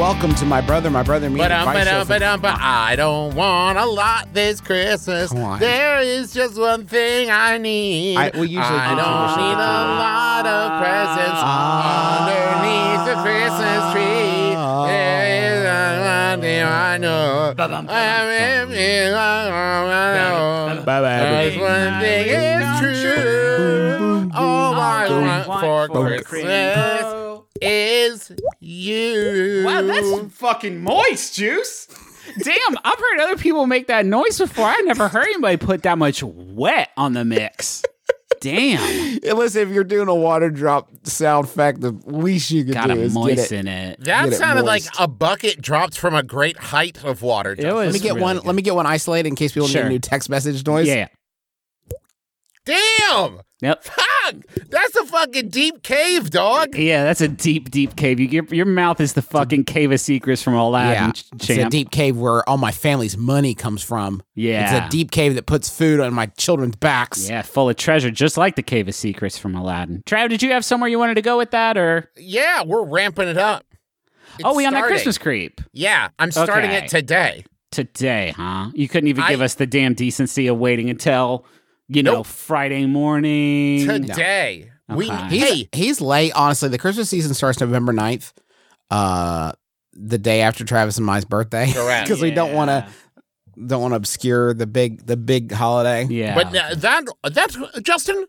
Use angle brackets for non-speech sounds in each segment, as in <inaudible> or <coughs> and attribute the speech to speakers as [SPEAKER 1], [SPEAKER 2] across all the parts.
[SPEAKER 1] welcome to my brother, my brother, me.
[SPEAKER 2] But um, but um, but um, but I don't want a lot this Christmas. There is just one thing I need.
[SPEAKER 1] I- we usually
[SPEAKER 2] I
[SPEAKER 1] do
[SPEAKER 2] don't
[SPEAKER 1] Christmas
[SPEAKER 2] need a lot of presents underneath the Christmas tree. There is one thing I know. There's one thing is true. All I want for Christmas is you.
[SPEAKER 3] Wow, that's fucking moist, Juice. Damn, I've heard other people make that noise before. I never heard anybody put that much wet on the mix. Damn,
[SPEAKER 1] Hey, Listen, if you're doing a water drop sound effect, the least you can
[SPEAKER 3] gotta
[SPEAKER 1] do is get it.
[SPEAKER 3] moisten it.
[SPEAKER 2] That
[SPEAKER 1] Get it
[SPEAKER 2] sounded like a bucket dropped from a great height of water.
[SPEAKER 3] It was
[SPEAKER 1] Let me get
[SPEAKER 3] really
[SPEAKER 1] one.
[SPEAKER 3] good.
[SPEAKER 1] Let me get one isolated in case people need a new text message noise.
[SPEAKER 3] Yeah.
[SPEAKER 2] Damn!
[SPEAKER 3] Yep.
[SPEAKER 2] Fuck! That's a fucking deep cave, dog.
[SPEAKER 3] Yeah, that's a deep, deep cave. You, your, your mouth is the fucking cave of secrets from Aladdin,
[SPEAKER 1] Yeah,
[SPEAKER 3] ch-
[SPEAKER 1] it's a deep cave where all my family's money comes from.
[SPEAKER 3] Yeah.
[SPEAKER 1] it's a deep cave that puts food on my children's backs.
[SPEAKER 3] yeah, full of treasure, just like the cave of secrets from Aladdin. Trav, did you have somewhere you wanted to go with that, or
[SPEAKER 2] Yeah, we're ramping it up. It's
[SPEAKER 3] oh, we on that. Christmas creep
[SPEAKER 2] Yeah, I'm starting
[SPEAKER 3] Okay.
[SPEAKER 2] it today.
[SPEAKER 3] today? Huh? You couldn't even
[SPEAKER 2] I-
[SPEAKER 3] give us the damn decency of waiting until you know Friday morning.
[SPEAKER 2] Today. We
[SPEAKER 3] Okay.
[SPEAKER 1] He's,
[SPEAKER 2] hey,
[SPEAKER 1] he's late. Honestly, the Christmas season starts November 9th, uh, the day after Travis and my birthday.
[SPEAKER 2] Correct. <laughs>
[SPEAKER 1] Because we don't want to don't want to obscure the big the big holiday.
[SPEAKER 3] Yeah,
[SPEAKER 2] but uh, that that Justin,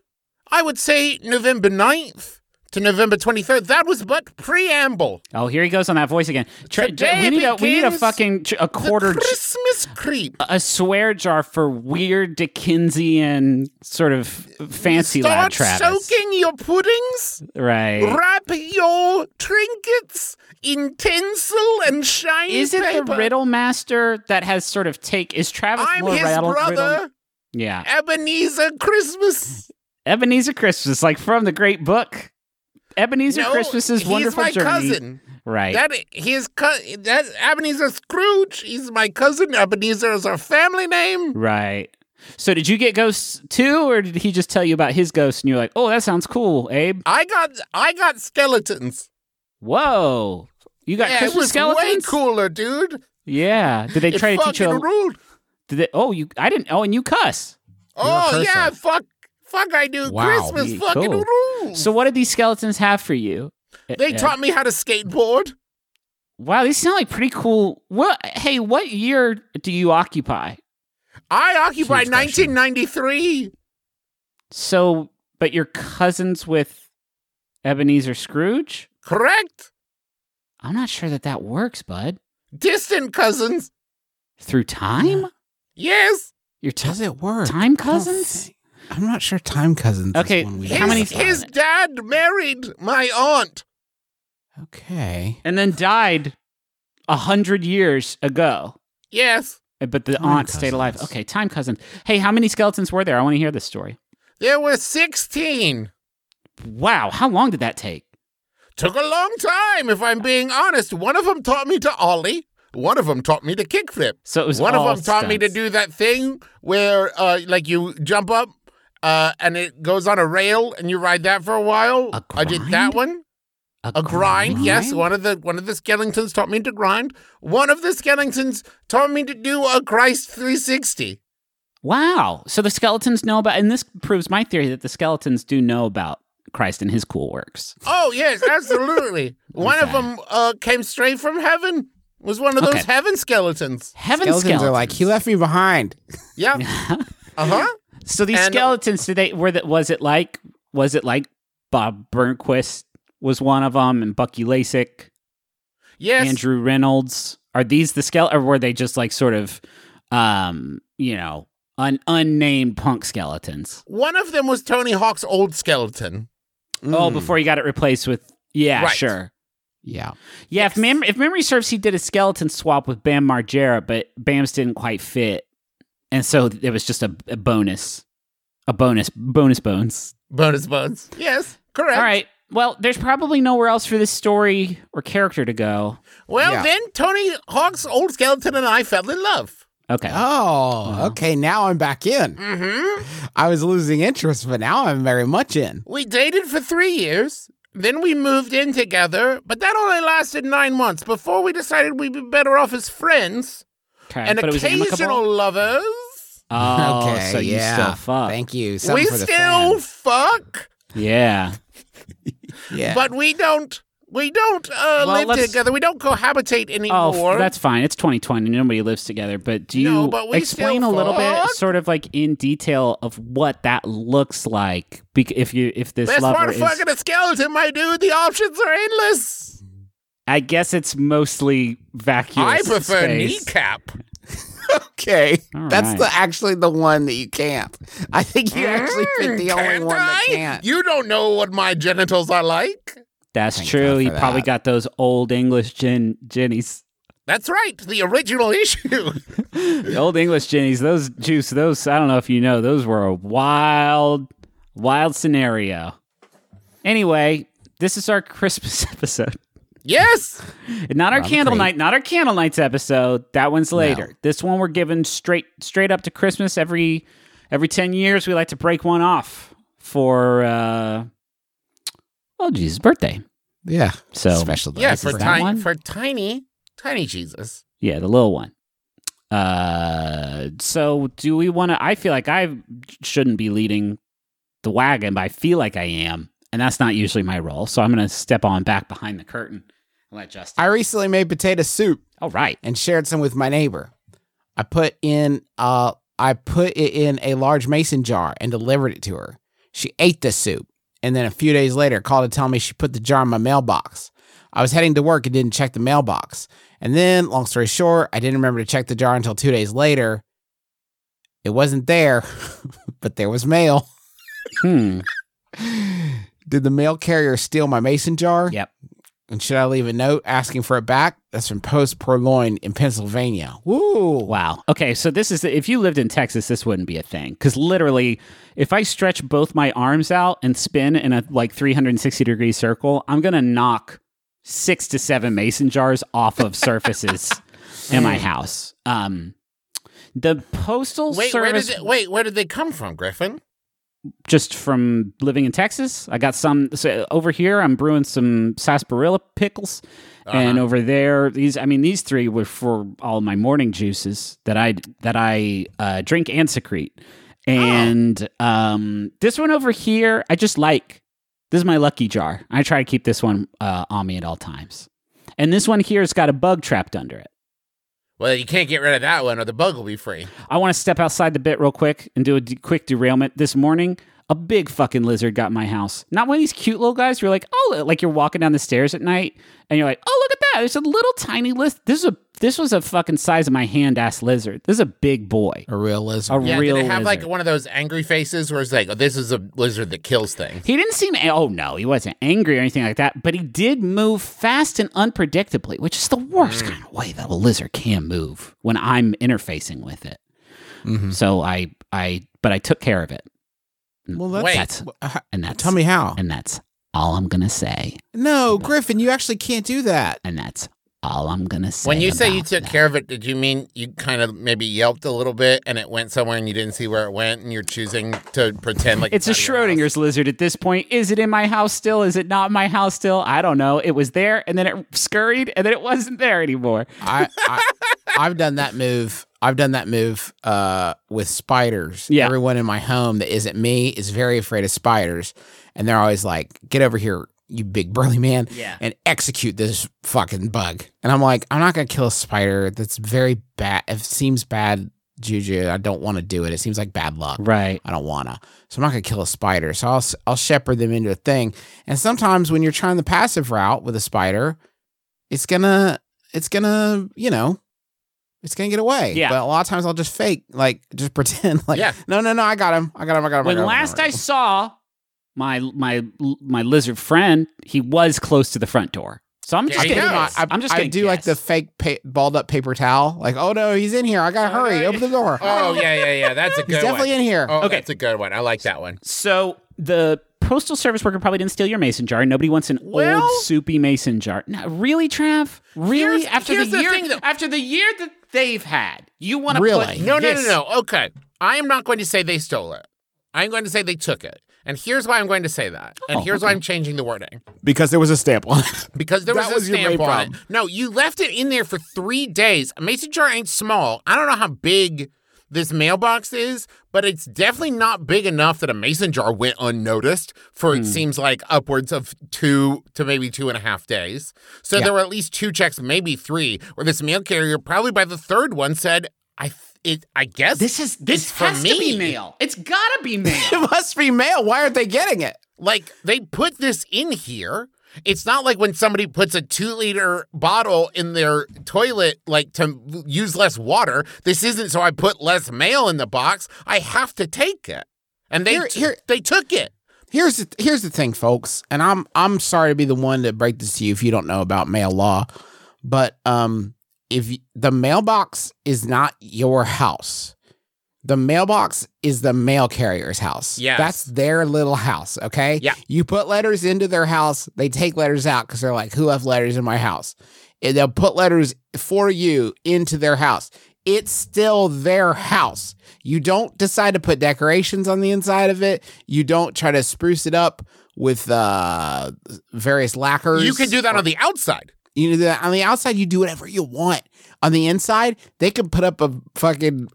[SPEAKER 2] I would say November 9th to November 23rd. That was but preamble.
[SPEAKER 3] oh, here he goes on that voice again. Tra-
[SPEAKER 2] Today
[SPEAKER 3] we need a we need a fucking tr- a quarter
[SPEAKER 2] Christmas creep.
[SPEAKER 3] a swear jar for weird Dickensian sort of fancy lad
[SPEAKER 2] Start
[SPEAKER 3] Travis.
[SPEAKER 2] soaking your puddings.
[SPEAKER 3] Right.
[SPEAKER 2] Wrap your trinkets in tinsel and shiny
[SPEAKER 3] Is it
[SPEAKER 2] paper.
[SPEAKER 3] the Riddle Master that has sort of take? Is Travis
[SPEAKER 2] I'm
[SPEAKER 3] more
[SPEAKER 2] his
[SPEAKER 3] rattled
[SPEAKER 2] brother,
[SPEAKER 3] Riddle? Yeah,
[SPEAKER 2] Ebenezer Christmas.
[SPEAKER 3] Ebenezer Christmas, like from the Great Book. Ebenezer
[SPEAKER 2] no,
[SPEAKER 3] Christmas's
[SPEAKER 2] he's
[SPEAKER 3] wonderful
[SPEAKER 2] my
[SPEAKER 3] journey.
[SPEAKER 2] cousin.
[SPEAKER 3] Right.
[SPEAKER 2] That his co- that Ebenezer Scrooge. He's my cousin. Ebenezer is our family name.
[SPEAKER 3] right. So did you get ghosts too, or did he just tell you about his ghost and you're like, oh, that sounds cool, Abe?
[SPEAKER 2] I got I got skeletons.
[SPEAKER 3] Whoa. You got
[SPEAKER 2] yeah, it
[SPEAKER 3] Christmas
[SPEAKER 2] was
[SPEAKER 3] skeletons?
[SPEAKER 2] way cooler, dude.
[SPEAKER 3] Yeah. Did they
[SPEAKER 2] It
[SPEAKER 3] try to teach you? A,
[SPEAKER 2] ruled.
[SPEAKER 3] did they, oh, you. I didn't. Oh, and you cuss.
[SPEAKER 2] Oh
[SPEAKER 1] cursor.
[SPEAKER 2] yeah, fuck, fuck. I do
[SPEAKER 1] Wow.
[SPEAKER 2] Christmas
[SPEAKER 3] Yeah,
[SPEAKER 2] fucking
[SPEAKER 3] cool.
[SPEAKER 2] rules.
[SPEAKER 3] So what did these skeletons have for you?
[SPEAKER 2] they
[SPEAKER 3] Uh,
[SPEAKER 2] taught me how to skateboard.
[SPEAKER 3] Wow, these sound like pretty cool. What? Hey, what year do you occupy?
[SPEAKER 2] I occupied
[SPEAKER 1] Huge question.
[SPEAKER 2] 1993.
[SPEAKER 3] So, but you're cousins with Ebenezer Scrooge?
[SPEAKER 2] Correct.
[SPEAKER 3] I'm not sure that that works, bud.
[SPEAKER 2] Distant cousins.
[SPEAKER 3] Through time?
[SPEAKER 2] Yes.
[SPEAKER 3] You're t-
[SPEAKER 1] Does it work?
[SPEAKER 3] time
[SPEAKER 1] I don't
[SPEAKER 3] cousins?
[SPEAKER 1] think- I'm not sure time cousins.
[SPEAKER 3] Okay,
[SPEAKER 1] Is one we
[SPEAKER 3] How many-
[SPEAKER 2] His, his dad married my aunt.
[SPEAKER 1] Okay.
[SPEAKER 3] And then died a hundred years ago.
[SPEAKER 2] Yes.
[SPEAKER 3] Uh, But the
[SPEAKER 1] Time
[SPEAKER 3] aunt stayed alive. Okay, time cousins. Hey, how many skeletons were there? I want to hear this story.
[SPEAKER 2] There were 16.
[SPEAKER 3] Wow, how long did that take?
[SPEAKER 2] Took a long time, if I'm being honest. One of them taught me to ollie. One of them taught me to kickflip.
[SPEAKER 3] So it was
[SPEAKER 2] One of
[SPEAKER 3] all
[SPEAKER 2] them taught me to do that thing where, uh, like, you jump up uh, and it goes on a rail, and you ride that for a while.
[SPEAKER 3] A
[SPEAKER 2] I did that one. A grind, yes. One of the one of the skeletons taught me to grind. One of the skeletons taught me to do a Christ 360.
[SPEAKER 3] Wow. So the skeletons know about, and this proves my theory that the skeletons do know about Christ and his cool works.
[SPEAKER 2] Oh yes, absolutely. <laughs> One of them uh, came straight from heaven. Was one of those
[SPEAKER 3] Okay.
[SPEAKER 2] heaven skeletons.
[SPEAKER 3] Heaven
[SPEAKER 1] Skeletons,
[SPEAKER 3] skeletons,
[SPEAKER 1] are like, he left me behind.
[SPEAKER 2] Yeah. <laughs> uh huh.
[SPEAKER 3] So these
[SPEAKER 2] and-
[SPEAKER 3] skeletons, did they? Were that? Was it like? Was it like Bob Burnquist was one of them, and Bucky Lasek?
[SPEAKER 2] Yes.
[SPEAKER 3] Andrew Reynolds. Are these the skeleton, or were they just like sort of, um, you know, un- unnamed punk skeletons?
[SPEAKER 2] One of them was Tony Hawk's old skeleton.
[SPEAKER 3] Oh,
[SPEAKER 1] Mm,
[SPEAKER 3] before he got it replaced with, yeah,
[SPEAKER 2] Right.
[SPEAKER 3] sure.
[SPEAKER 1] yeah.
[SPEAKER 3] Yeah, if, mem- if memory serves, he did a skeleton swap with Bam Margera, but Bam's didn't quite fit, and so it was just a, a bonus, a bonus, bonus bones.
[SPEAKER 2] Bonus bones. Yes, correct.
[SPEAKER 3] All right. Well, there's probably nowhere else for this story or character to go.
[SPEAKER 2] Well,
[SPEAKER 1] Yeah.
[SPEAKER 2] then Tony Hawk's old skeleton and I fell in love.
[SPEAKER 3] Okay.
[SPEAKER 1] Oh, okay. Now I'm back in.
[SPEAKER 2] Mm-hmm.
[SPEAKER 1] I was losing interest, but now I'm very much in.
[SPEAKER 2] We dated for three years. Then we moved in together, but that only lasted nine months before we decided we'd be better off as friends
[SPEAKER 3] okay.
[SPEAKER 2] and
[SPEAKER 3] but it was
[SPEAKER 2] occasional
[SPEAKER 3] amicable.
[SPEAKER 2] lovers.
[SPEAKER 3] Oh,
[SPEAKER 1] okay,
[SPEAKER 3] so you
[SPEAKER 1] yeah.
[SPEAKER 3] still fuck.
[SPEAKER 1] Thank you. Something
[SPEAKER 2] we
[SPEAKER 1] for the
[SPEAKER 2] still
[SPEAKER 1] fans.
[SPEAKER 2] fuck,
[SPEAKER 3] Yeah. <laughs>
[SPEAKER 1] Yeah.
[SPEAKER 2] but we don't. We don't uh,
[SPEAKER 3] Well,
[SPEAKER 2] live
[SPEAKER 3] let's-
[SPEAKER 2] together. We don't cohabitate
[SPEAKER 3] Oh,
[SPEAKER 2] anymore.
[SPEAKER 3] f- that's fine. It's 2020. Nobody lives together. But do you
[SPEAKER 2] No, but we
[SPEAKER 3] explain a
[SPEAKER 2] still
[SPEAKER 3] little bit, sort of like in detail, of what that looks like? Bec- if you, if this
[SPEAKER 2] Best
[SPEAKER 3] lover
[SPEAKER 2] part of
[SPEAKER 3] is,
[SPEAKER 2] fucking a skeleton, my dude. The options are endless.
[SPEAKER 3] I guess it's mostly vacuous.
[SPEAKER 2] I prefer
[SPEAKER 3] space.
[SPEAKER 2] kneecap. <laughs>
[SPEAKER 1] okay.
[SPEAKER 3] All
[SPEAKER 1] That's
[SPEAKER 3] right.
[SPEAKER 1] the actually the one that you can't. I think you actually picked the
[SPEAKER 2] Mm,
[SPEAKER 1] only
[SPEAKER 2] can't
[SPEAKER 1] one that
[SPEAKER 2] I?
[SPEAKER 1] can't.
[SPEAKER 2] You don't know what my genitals are like.
[SPEAKER 3] That's
[SPEAKER 1] Thank
[SPEAKER 3] true.
[SPEAKER 1] God
[SPEAKER 3] He probably got those old English gin ginnies.
[SPEAKER 2] That's right. The original issue. <laughs>
[SPEAKER 3] The old English ginnies. Those juice. Those I don't know if you know. Those were a wild, wild scenario. Anyway, this is our Christmas <laughs> episode.
[SPEAKER 2] Yes.
[SPEAKER 3] Not our
[SPEAKER 1] Rather
[SPEAKER 3] candle
[SPEAKER 1] great.
[SPEAKER 3] night, not our candle nights episode. That one's later.
[SPEAKER 1] No.
[SPEAKER 3] This one we're giving straight straight up to Christmas. Every every ten years we like to break one off for uh well Jesus' birthday.
[SPEAKER 1] Yeah.
[SPEAKER 3] So
[SPEAKER 1] Special
[SPEAKER 2] Yeah, for
[SPEAKER 1] is
[SPEAKER 3] that
[SPEAKER 1] that
[SPEAKER 2] tiny, for tiny, tiny Jesus.
[SPEAKER 3] yeah, the little one. Uh so do we want to I feel like I shouldn't be leading the wagon, but I feel like I am. And that's not usually my role. So I'm gonna step on back behind the curtain and let Justin.
[SPEAKER 1] I recently made potato soup
[SPEAKER 3] All right.
[SPEAKER 1] and shared some with my neighbor. I put in uh I put it in a large mason jar and delivered it to her. She ate the soup and then a few days later called to tell me she put the jar in my mailbox. I was heading to work and didn't check the mailbox. And then, long story short, I didn't remember to check the jar until two days later. It wasn't there, <laughs> but there was mail.
[SPEAKER 3] Hmm. <laughs> <laughs>
[SPEAKER 1] Did the mail carrier steal my mason jar?
[SPEAKER 3] Yep.
[SPEAKER 1] And should I leave a note asking for it back? That's from Post Purloin in Pennsylvania. Woo!
[SPEAKER 3] Wow. Okay, so this is if you lived in Texas, this wouldn't be a thing because literally, if I stretch both my arms out and spin in a like 360 degree circle, I'm gonna knock six to seven mason jars off of surfaces <laughs> in my house. Um, the postal
[SPEAKER 2] Wait, where did
[SPEAKER 3] service
[SPEAKER 2] wait, where did they come from, Griffin?
[SPEAKER 3] Just from living in Texas. I got some so over here. I'm brewing some sarsaparilla pickles, and
[SPEAKER 2] Uh-huh.
[SPEAKER 3] over there, these. I mean, these three were for all my morning juices that I that I uh, drink and secrete. And um, this one over here, I just like. This is my lucky jar. I try to keep this one uh, on me at all times. And this one here has got a bug trapped under it.
[SPEAKER 2] Well, you can't get rid of that one, or the bug will be free.
[SPEAKER 3] I want to step outside the bit real quick and do a quick derailment. This morning, a big fucking lizard got in my house. Not one of these cute little guys. You're like, oh, like you're walking down the stairs at night and you're like, oh, look at that. There's a little tiny list. This is a this was a fucking size of my hand ass lizard. This is a big boy.
[SPEAKER 1] A real lizard.
[SPEAKER 3] A
[SPEAKER 2] Yeah,
[SPEAKER 3] real
[SPEAKER 2] did it have like one of those angry faces where it's like, oh, this is a lizard that kills things?
[SPEAKER 3] He didn't seem. Oh no, he wasn't angry or anything like that. But he did move fast and unpredictably, which is the worst kind of way that a lizard can move when I'm interfacing with it.
[SPEAKER 1] Mhm.
[SPEAKER 3] So I, I, but I took care of it.
[SPEAKER 1] Well, that's,
[SPEAKER 2] Wait.
[SPEAKER 3] That's
[SPEAKER 1] Uh,
[SPEAKER 3] and that's
[SPEAKER 1] tell me how.
[SPEAKER 3] and that's all I'm gonna say,
[SPEAKER 1] No, Griffin, you actually can't do that.
[SPEAKER 3] and that's all I'm gonna say.
[SPEAKER 2] When you say you took
[SPEAKER 3] that.
[SPEAKER 2] care of it, did you mean you kind of maybe yelped a little bit and it went somewhere and you didn't see where it went and you're choosing to pretend like
[SPEAKER 3] It's a
[SPEAKER 2] out of your house?
[SPEAKER 3] Schrodinger's lizard at this point. Is it in my house still? Is it not my house still? I don't know. It was there, and then it scurried, and then it wasn't there anymore.
[SPEAKER 1] I, I I've done that move. I've done that move uh, with spiders.
[SPEAKER 3] Yeah.
[SPEAKER 1] Everyone in my home that isn't me is very afraid of spiders, and they're always like, "Get over here, you big burly man,
[SPEAKER 3] Yeah.
[SPEAKER 1] and execute this fucking bug." And I'm like, I'm not gonna kill a spider. That's very bad. It seems bad, Juju. I don't want to do it. It seems like bad luck.
[SPEAKER 3] Right.
[SPEAKER 1] I don't wanna. So I'm not gonna kill a spider. So I'll I'll shepherd them into a thing. And sometimes when you're trying the passive route with a spider, it's gonna it's gonna, you know, it's gonna get away.
[SPEAKER 3] Yeah.
[SPEAKER 1] But a lot of times I'll just fake, like, just <laughs> pretend, like,
[SPEAKER 2] Yeah.
[SPEAKER 1] no, no, no, I got him, I got him, I got him.
[SPEAKER 3] when
[SPEAKER 1] I got him,
[SPEAKER 3] last
[SPEAKER 1] got
[SPEAKER 3] I saw my my my lizard friend, he was close to the front door. So I'm just
[SPEAKER 2] There
[SPEAKER 3] gonna guess.
[SPEAKER 1] I,
[SPEAKER 3] I'm just
[SPEAKER 1] I
[SPEAKER 3] gonna
[SPEAKER 1] do like the fake pa- balled up paper towel. Like, oh no, he's in here. I gotta oh, hurry. Open the door.
[SPEAKER 2] Oh yeah, yeah, yeah. That's a <laughs> good one.
[SPEAKER 1] he's definitely
[SPEAKER 2] one.
[SPEAKER 1] in here.
[SPEAKER 2] Oh,
[SPEAKER 3] Okay.
[SPEAKER 2] that's a good one. I like that one.
[SPEAKER 3] So the postal service worker probably didn't steal your mason jar. Nobody wants an
[SPEAKER 2] Well-
[SPEAKER 3] old soupy mason jar. No, really, Trav? Really?
[SPEAKER 2] Here's-
[SPEAKER 3] after
[SPEAKER 2] here's
[SPEAKER 3] the
[SPEAKER 2] the
[SPEAKER 3] year
[SPEAKER 2] thing,
[SPEAKER 3] after the year that they've had, you want to
[SPEAKER 1] Really?
[SPEAKER 3] put
[SPEAKER 2] No, no, no, no. Okay. I am not going to say they stole it. I'm going to say they took it. And here's why I'm going to say that. And
[SPEAKER 3] Oh,
[SPEAKER 2] here's why. I'm changing the wording.
[SPEAKER 1] Because there was a stamp on it. <laughs>
[SPEAKER 2] Because there was a
[SPEAKER 1] was
[SPEAKER 2] stamp on it. No, you left it in there for three days. A mason jar ain't small. I don't know how big this mailbox is, but it's definitely not big enough that a mason jar went unnoticed for
[SPEAKER 1] Hmm.
[SPEAKER 2] it seems like upwards of two to maybe two and a half days. So
[SPEAKER 1] Yeah.
[SPEAKER 2] there were at least two checks, maybe three, where this mail carrier probably by the third one said, "I th- it I guess
[SPEAKER 3] This is this has
[SPEAKER 2] me."
[SPEAKER 3] to be mail. It's gotta be <laughs> mail.
[SPEAKER 1] it must be mail. Why aren't they getting it?
[SPEAKER 2] Like they put this in here. It's not like when somebody puts a two liter bottle in their toilet, like to use less water. This isn't so I put less mail in the box. I have to take it, and they,
[SPEAKER 1] here, here,
[SPEAKER 2] they took it.
[SPEAKER 1] Here's the, here's the thing, folks, and I'm I'm sorry to be the one to break this to you if you don't know about mail law, but um, if y- the mailbox is not your house, the mailbox is the mail carrier's house.
[SPEAKER 2] Yeah.
[SPEAKER 1] that's their little house. Okay.
[SPEAKER 2] Yeah.
[SPEAKER 1] You put letters into their house, they take letters out because they're like, "Who left letters in my house?" And they'll put letters for you into their house. It's still their house. You don't decide to put decorations on the inside of it. You don't try to spruce it up with uh, various lacquers.
[SPEAKER 2] You can do that on the outside.
[SPEAKER 1] You do that on the outside. You do whatever you want. On the inside, they can put up a fucking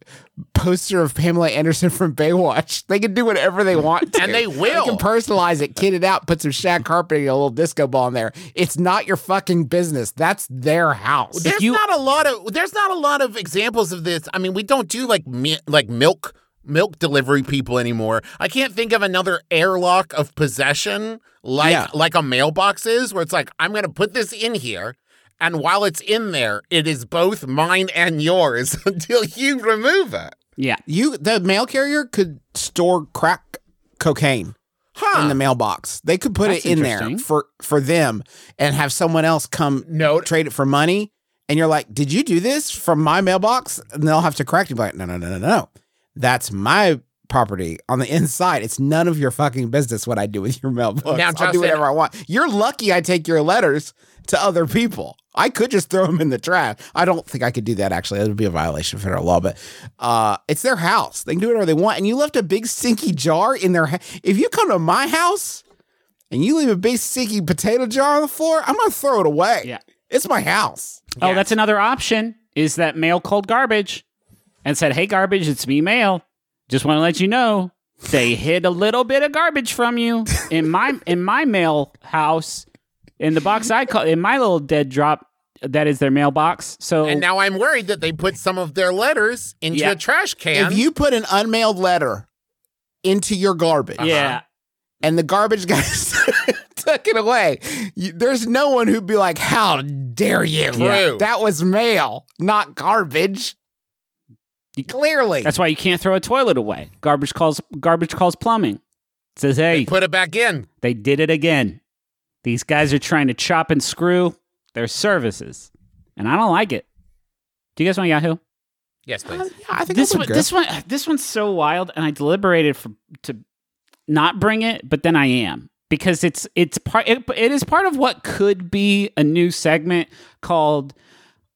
[SPEAKER 1] poster of Pamela Anderson from Baywatch. They can do whatever they want, <laughs> to.
[SPEAKER 2] And they will.
[SPEAKER 1] They can personalize it, kit it out, put some shag carpeting, a little disco ball in there. It's not your fucking business. That's their house.
[SPEAKER 2] There's
[SPEAKER 3] you-
[SPEAKER 2] not a lot of there's not a lot of examples of this. I mean, we don't do like mi- like milk milk delivery people anymore. I can't think of another airlock of possession like
[SPEAKER 1] Yeah.
[SPEAKER 2] like a mailbox is, where it's like I'm going to put this in here, and while it's in there, it is both mine and yours <laughs> until you remove it.
[SPEAKER 3] yeah.
[SPEAKER 1] You, the mail carrier could store crack cocaine.
[SPEAKER 2] Huh?
[SPEAKER 1] in the mailbox. They could put
[SPEAKER 3] That's
[SPEAKER 1] it in there for for them and have someone else come
[SPEAKER 2] no,
[SPEAKER 1] trade it for money. And you're like, "Did you do this from my mailbox?" And they'll have to correct you. Like, no, no, no, no, no. That's my property on the inside. It's none of your fucking business what I do with your mailbox.
[SPEAKER 2] Now,
[SPEAKER 1] I'll
[SPEAKER 2] Justin-
[SPEAKER 1] do whatever I want. You're lucky I take your letters to other people. I could just throw them in the trash. I don't think I could do that. Actually, that would be a violation of federal law. But uh, it's their house. They can do whatever they want. And you left a big stinky jar in their. Ha- if you come to my house and you leave a big stinky potato jar on the floor, I'm gonna throw it away.
[SPEAKER 3] Yeah.
[SPEAKER 1] it's my house.
[SPEAKER 3] Oh, that's another option. Is that mail called garbage? And said, "Hey, garbage, it's me, mail. Just want to let you know they hid a little bit of garbage from you in my in my mail house in the box I call in my little dead drop. That is their mailbox. So
[SPEAKER 2] and now I'm worried that they put some of their letters into
[SPEAKER 3] Yeah.
[SPEAKER 2] a trash can.
[SPEAKER 1] if you put an unmailed letter into your garbage, uh-huh.
[SPEAKER 3] yeah,
[SPEAKER 1] and the garbage guys <laughs> took it away, you, there's no one who'd be like, "How dare you?"
[SPEAKER 2] True.
[SPEAKER 1] That was mail, not garbage. Clearly,
[SPEAKER 3] that's why you can't throw a toilet away. Garbage calls garbage calls plumbing. says, "Hey,
[SPEAKER 2] put it back in.
[SPEAKER 3] they did it again. These guys are trying to chop and screw their services, and I don't like it." Do you guys want Yahoo?
[SPEAKER 2] Yes, please.
[SPEAKER 1] Uh, yeah, I think
[SPEAKER 3] this one, this one, this one's so wild, and I deliberated for to not bring it, but then I am because it's it's part it, it is part of what could be a new segment called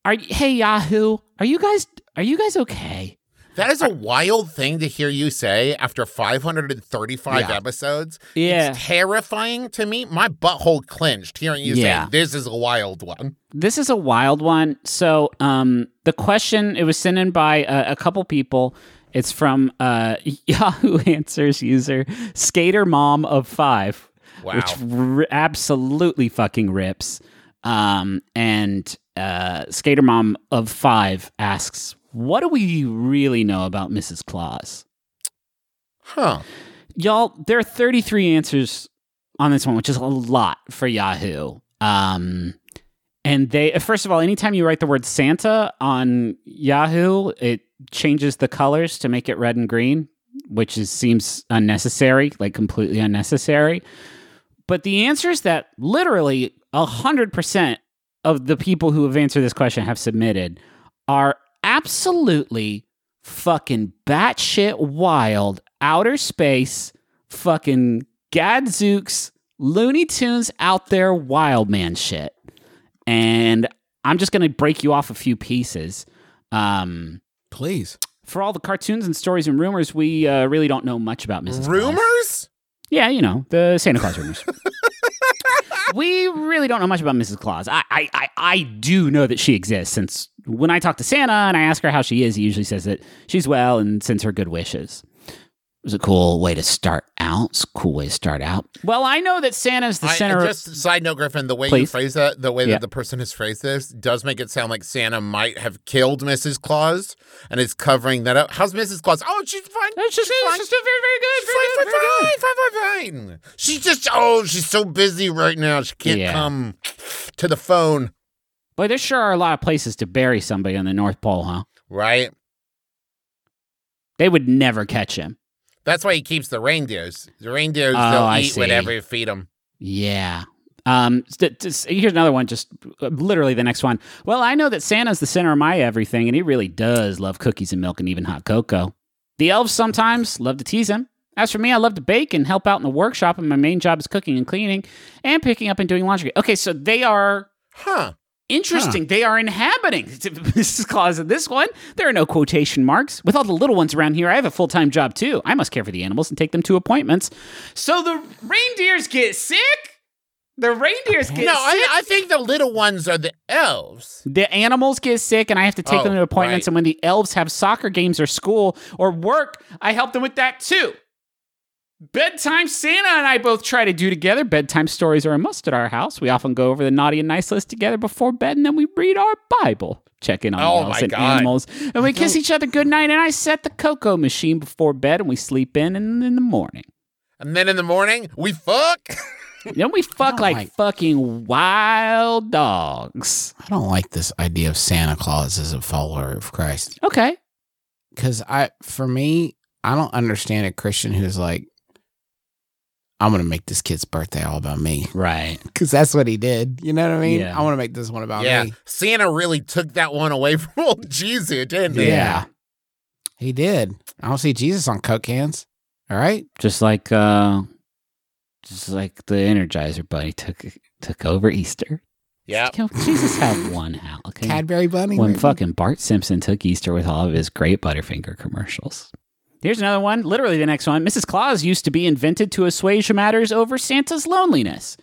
[SPEAKER 3] "Are Hey Yahoo? Are you guys are you guys okay?"
[SPEAKER 2] That is a wild thing to hear you say after 535
[SPEAKER 1] Yeah.
[SPEAKER 2] episodes.
[SPEAKER 3] Yeah.
[SPEAKER 2] It's terrifying to me. My butthole clenched hearing you
[SPEAKER 3] Yeah.
[SPEAKER 2] say this is a wild one.
[SPEAKER 3] This is a wild one. So, um, the question it was sent in by a, a couple people. It's from uh, <laughs> Yahoo Answers user Skater Mom of Five,
[SPEAKER 2] Wow.
[SPEAKER 3] which r- absolutely fucking rips. Um, and uh, Skater Mom of Five asks, "What do we really know about Mrs. Claus?"
[SPEAKER 2] Huh.
[SPEAKER 3] Y'all, there are 33 answers on this one, which is a lot for Yahoo. Um, And they, first of all, anytime you write the word Santa on Yahoo, it changes the colors to make it red and green, which is, seems unnecessary, like completely unnecessary. But the answer is that literally 100% of the people who have answered this question have submitted are absolutely fucking batshit wild outer space fucking gadzooks Looney Tunes out there wild man shit. And I'm just going to break you off a few pieces. Um,
[SPEAKER 1] Please.
[SPEAKER 3] for all the cartoons and stories and rumors, we uh, really don't know much about Mrs. Claus.
[SPEAKER 2] Rumors?
[SPEAKER 3] Yeah, you know, the Santa Claus rumors. <laughs> we really don't know much about Mrs. Claus. I, I, I, I do know that she exists since when I talk to Santa and I ask her how she is, he usually says that she's well and sends her good wishes. It was a cool way to start out. It's a cool way to start out. Well, I know that Santa's the
[SPEAKER 2] I-
[SPEAKER 3] center.
[SPEAKER 2] just a side note, Griffin, the way you phrase that, the way
[SPEAKER 3] Yeah.
[SPEAKER 2] that the person has phrased this, does make it sound like Santa might have killed Mrs. Claus and is covering that up. How's Mrs. Claus? Oh, she's fine.
[SPEAKER 3] It's just,
[SPEAKER 2] fine.
[SPEAKER 3] it's just very, very good.
[SPEAKER 2] She's
[SPEAKER 3] Very
[SPEAKER 2] fine,
[SPEAKER 3] good,
[SPEAKER 2] fine,
[SPEAKER 3] very
[SPEAKER 2] fine, fine, fine, fine. She's just, oh, she's so busy right now. She can't
[SPEAKER 3] Yeah.
[SPEAKER 2] come to the phone,
[SPEAKER 3] Boy, there sure are a lot of places to bury somebody on the North Pole, huh?
[SPEAKER 2] right?
[SPEAKER 3] They would never catch him.
[SPEAKER 2] That's why he keeps the reindeers. The reindeers,
[SPEAKER 3] Oh,
[SPEAKER 2] they'll
[SPEAKER 3] I
[SPEAKER 2] eat
[SPEAKER 3] see.
[SPEAKER 2] whatever you feed them.
[SPEAKER 3] Yeah. Um, st- just- here's another one, just uh, literally the next one. Well, I know that Santa's the center of my everything, and he really does love cookies and milk and even hot cocoa. The elves sometimes love to tease him. As for me, I love to bake and help out in the workshop, and my main job is cooking and cleaning and picking up and doing laundry. Okay, so they are
[SPEAKER 2] Huh.
[SPEAKER 3] Interesting. They are inhabiting Mrs. Claus in this one. There are no quotation marks. With all the little ones around here, I have a full time job too. I must care for the animals and take them to appointments. So the reindeers get sick. The reindeers get
[SPEAKER 2] No,
[SPEAKER 3] sick.
[SPEAKER 2] I, I think the little ones are the elves.
[SPEAKER 3] the animals get sick, and I have to take them
[SPEAKER 2] Oh,
[SPEAKER 3] to appointments.
[SPEAKER 2] right.
[SPEAKER 3] And when the elves have soccer games or school or work, I help them with that too. Bedtime Santa and I both try to do together. Bedtime stories are a must at our house. We often go over the naughty and nice list together before bed, and then we read our Bible, check in on
[SPEAKER 2] Oh
[SPEAKER 3] the and
[SPEAKER 2] God.
[SPEAKER 3] animals, and we kiss <laughs> each other goodnight. And I set the cocoa machine before bed, and we sleep in. And in the morning,
[SPEAKER 2] And then in the morning, we fuck. <laughs>
[SPEAKER 3] then we fuck like,
[SPEAKER 1] like-
[SPEAKER 3] fucking wild dogs.
[SPEAKER 1] I don't like this idea of Santa Claus as a follower of Christ.
[SPEAKER 3] Okay,
[SPEAKER 1] Because I, for me, I don't understand a Christian who's like, I'm going to make this kid's birthday all about me.
[SPEAKER 3] right.
[SPEAKER 1] Because that's what he did. You know what I mean?
[SPEAKER 3] Yeah.
[SPEAKER 1] I want to make this one about
[SPEAKER 2] yeah.
[SPEAKER 1] me.
[SPEAKER 2] Santa really took that one away <laughs> from old Jesus, didn't he?
[SPEAKER 3] Yeah.
[SPEAKER 1] He did. I don't see Jesus on Coke cans. All right.
[SPEAKER 3] just like uh just like the energizer bunny took took over easter
[SPEAKER 2] Yeah.
[SPEAKER 3] you know, jesus had one house okay
[SPEAKER 1] Cadbury Bunny.
[SPEAKER 3] when
[SPEAKER 1] maybe?
[SPEAKER 3] fucking bart simpson took easter with all of his great butterfinger commercials here's another one literally the next one mrs claus used to be invented to assuage matters over santa's loneliness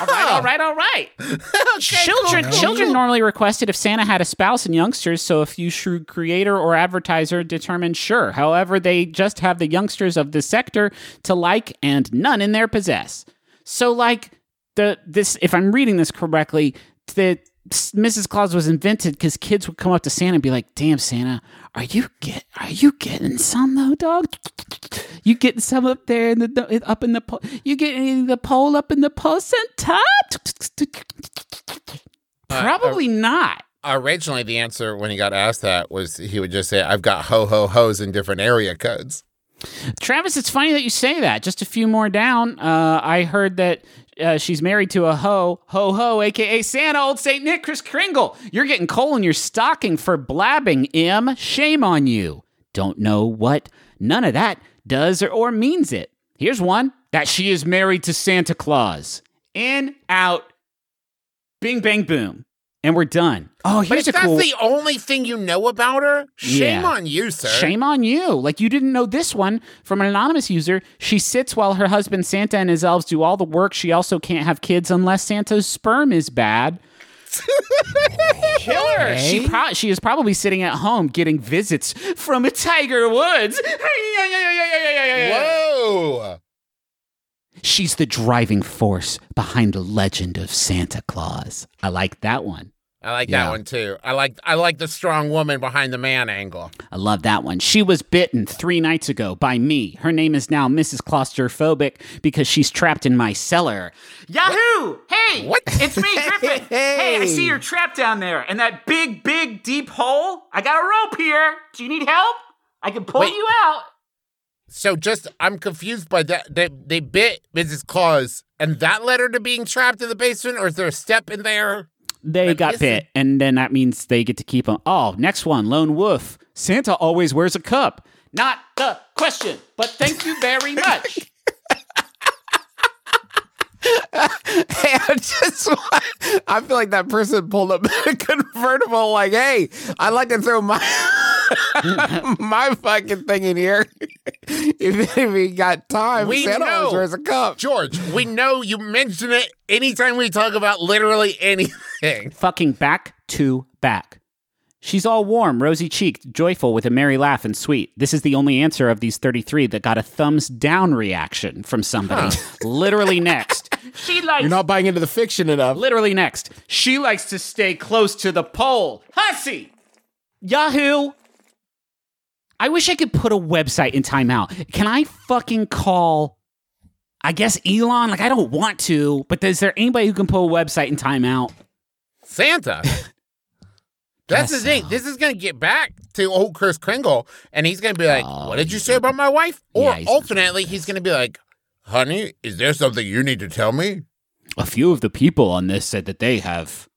[SPEAKER 3] all right all right all right <laughs> children
[SPEAKER 2] cool, cool.
[SPEAKER 3] children normally requested if Santa had a spouse and youngsters, so a few shrewd creator or advertiser determined sure. However, they just have the youngsters of the sector to like and none in their possess. So like the this if I'm reading this correctly, the Mrs. Claus was invented because kids would come up to Santa and be like, "Damn, Santa, are you get are you getting some though, dog? You getting some up there in the up in the pole? you getting the pole up in the placenta? Probably not.
[SPEAKER 2] Originally, the answer when he got asked that was he would just say, I've got ho ho ho's in different area codes.
[SPEAKER 3] Travis, it's funny that you say that. Just a few more down, uh, I heard that uh, she's married to a ho, ho, ho, aka Santa, old Saint Nick, Kris Kringle. You're getting coal in your stocking for blabbing, Im. Shame on you. Don't know what none of that does or, or means it. Here's one that she is married to Santa Claus. In, out, bing, bang, boom. And we're done. Oh,
[SPEAKER 2] But
[SPEAKER 3] here's
[SPEAKER 2] if
[SPEAKER 3] a
[SPEAKER 2] that's
[SPEAKER 3] cool.
[SPEAKER 2] the only thing you know about her, shame
[SPEAKER 3] Yeah.
[SPEAKER 2] on you, sir.
[SPEAKER 3] Shame on you. Like you didn't know this one from an anonymous user. She sits while her husband Santa and his elves do all the work. She also can't have kids unless Santa's sperm is bad. <laughs> Killer. She pro- she is probably sitting at home getting visits from a Tiger Woods. <laughs>
[SPEAKER 2] Whoa.
[SPEAKER 3] She's the driving force behind the legend of Santa Claus. I like that one.
[SPEAKER 2] I like
[SPEAKER 1] Yeah.
[SPEAKER 2] that one too. I like I like the strong woman behind the man angle.
[SPEAKER 3] I love that one. She was bitten three nights ago by me. Her name is now Mrs. Claustrophobic because she's trapped in my cellar. Yahoo! Hey!
[SPEAKER 2] What?
[SPEAKER 3] It's me, Griffin. <laughs> hey, I see you're trapped down there in that big, big, deep hole. I got a rope here. Do you need help? I can pull
[SPEAKER 2] Wait.
[SPEAKER 3] you out.
[SPEAKER 2] So just I'm confused by that. They they bit Mrs. Claus, and that led her to being trapped in the basement, or is there a step in there?
[SPEAKER 3] They
[SPEAKER 2] But
[SPEAKER 3] got
[SPEAKER 2] listen-
[SPEAKER 3] bit, and then that means they get to keep them. Oh, next one, lone wolf. Santa always wears a cup. Not the question, but thank you very much. <laughs>
[SPEAKER 1] Hey, I just want, I feel like that person pulled up a <laughs> convertible. Like, hey, I'd like to throw my my fucking thing in here. if, if you got time,
[SPEAKER 2] We
[SPEAKER 1] Santa always
[SPEAKER 2] know.
[SPEAKER 1] wears a cup.
[SPEAKER 2] George, we know you mention it anytime we talk about literally anything.
[SPEAKER 3] Fucking back to back. She's all warm, rosy cheeked, joyful, with a merry laugh and sweet. This is the only answer of these 33 that got a thumbs down reaction from somebody. Literally next. <laughs> She likes
[SPEAKER 1] You're not buying into the fiction enough.
[SPEAKER 3] Literally next. She likes to stay close to the pole. Hussy! Yahoo! I wish I could put a website in timeout. Can I fucking call, I guess, Elon? Like, I don't want to, but is there anybody who can put a website in timeout?
[SPEAKER 2] Santa. <laughs> That's the thing.
[SPEAKER 1] so.
[SPEAKER 2] This is gonna get back to old Kris Kringle, and he's gonna be like,
[SPEAKER 1] Oh,
[SPEAKER 2] "What did you say about my wife?" Or
[SPEAKER 3] Yeah, he's-
[SPEAKER 2] alternately, he's gonna be like, "Honey, is there something you need to tell me?"
[SPEAKER 3] A few of the people on this said that they have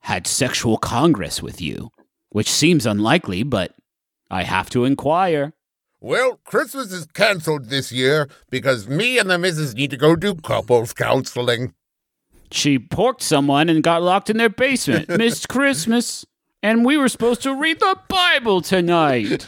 [SPEAKER 3] had sexual congress with you, which seems unlikely, but I have to inquire.
[SPEAKER 2] Well, Christmas is canceled this year because me and the missus need to go do couples counseling.
[SPEAKER 3] She porked someone and got locked in their basement. <laughs> Missed Christmas. And we were supposed to read the Bible tonight.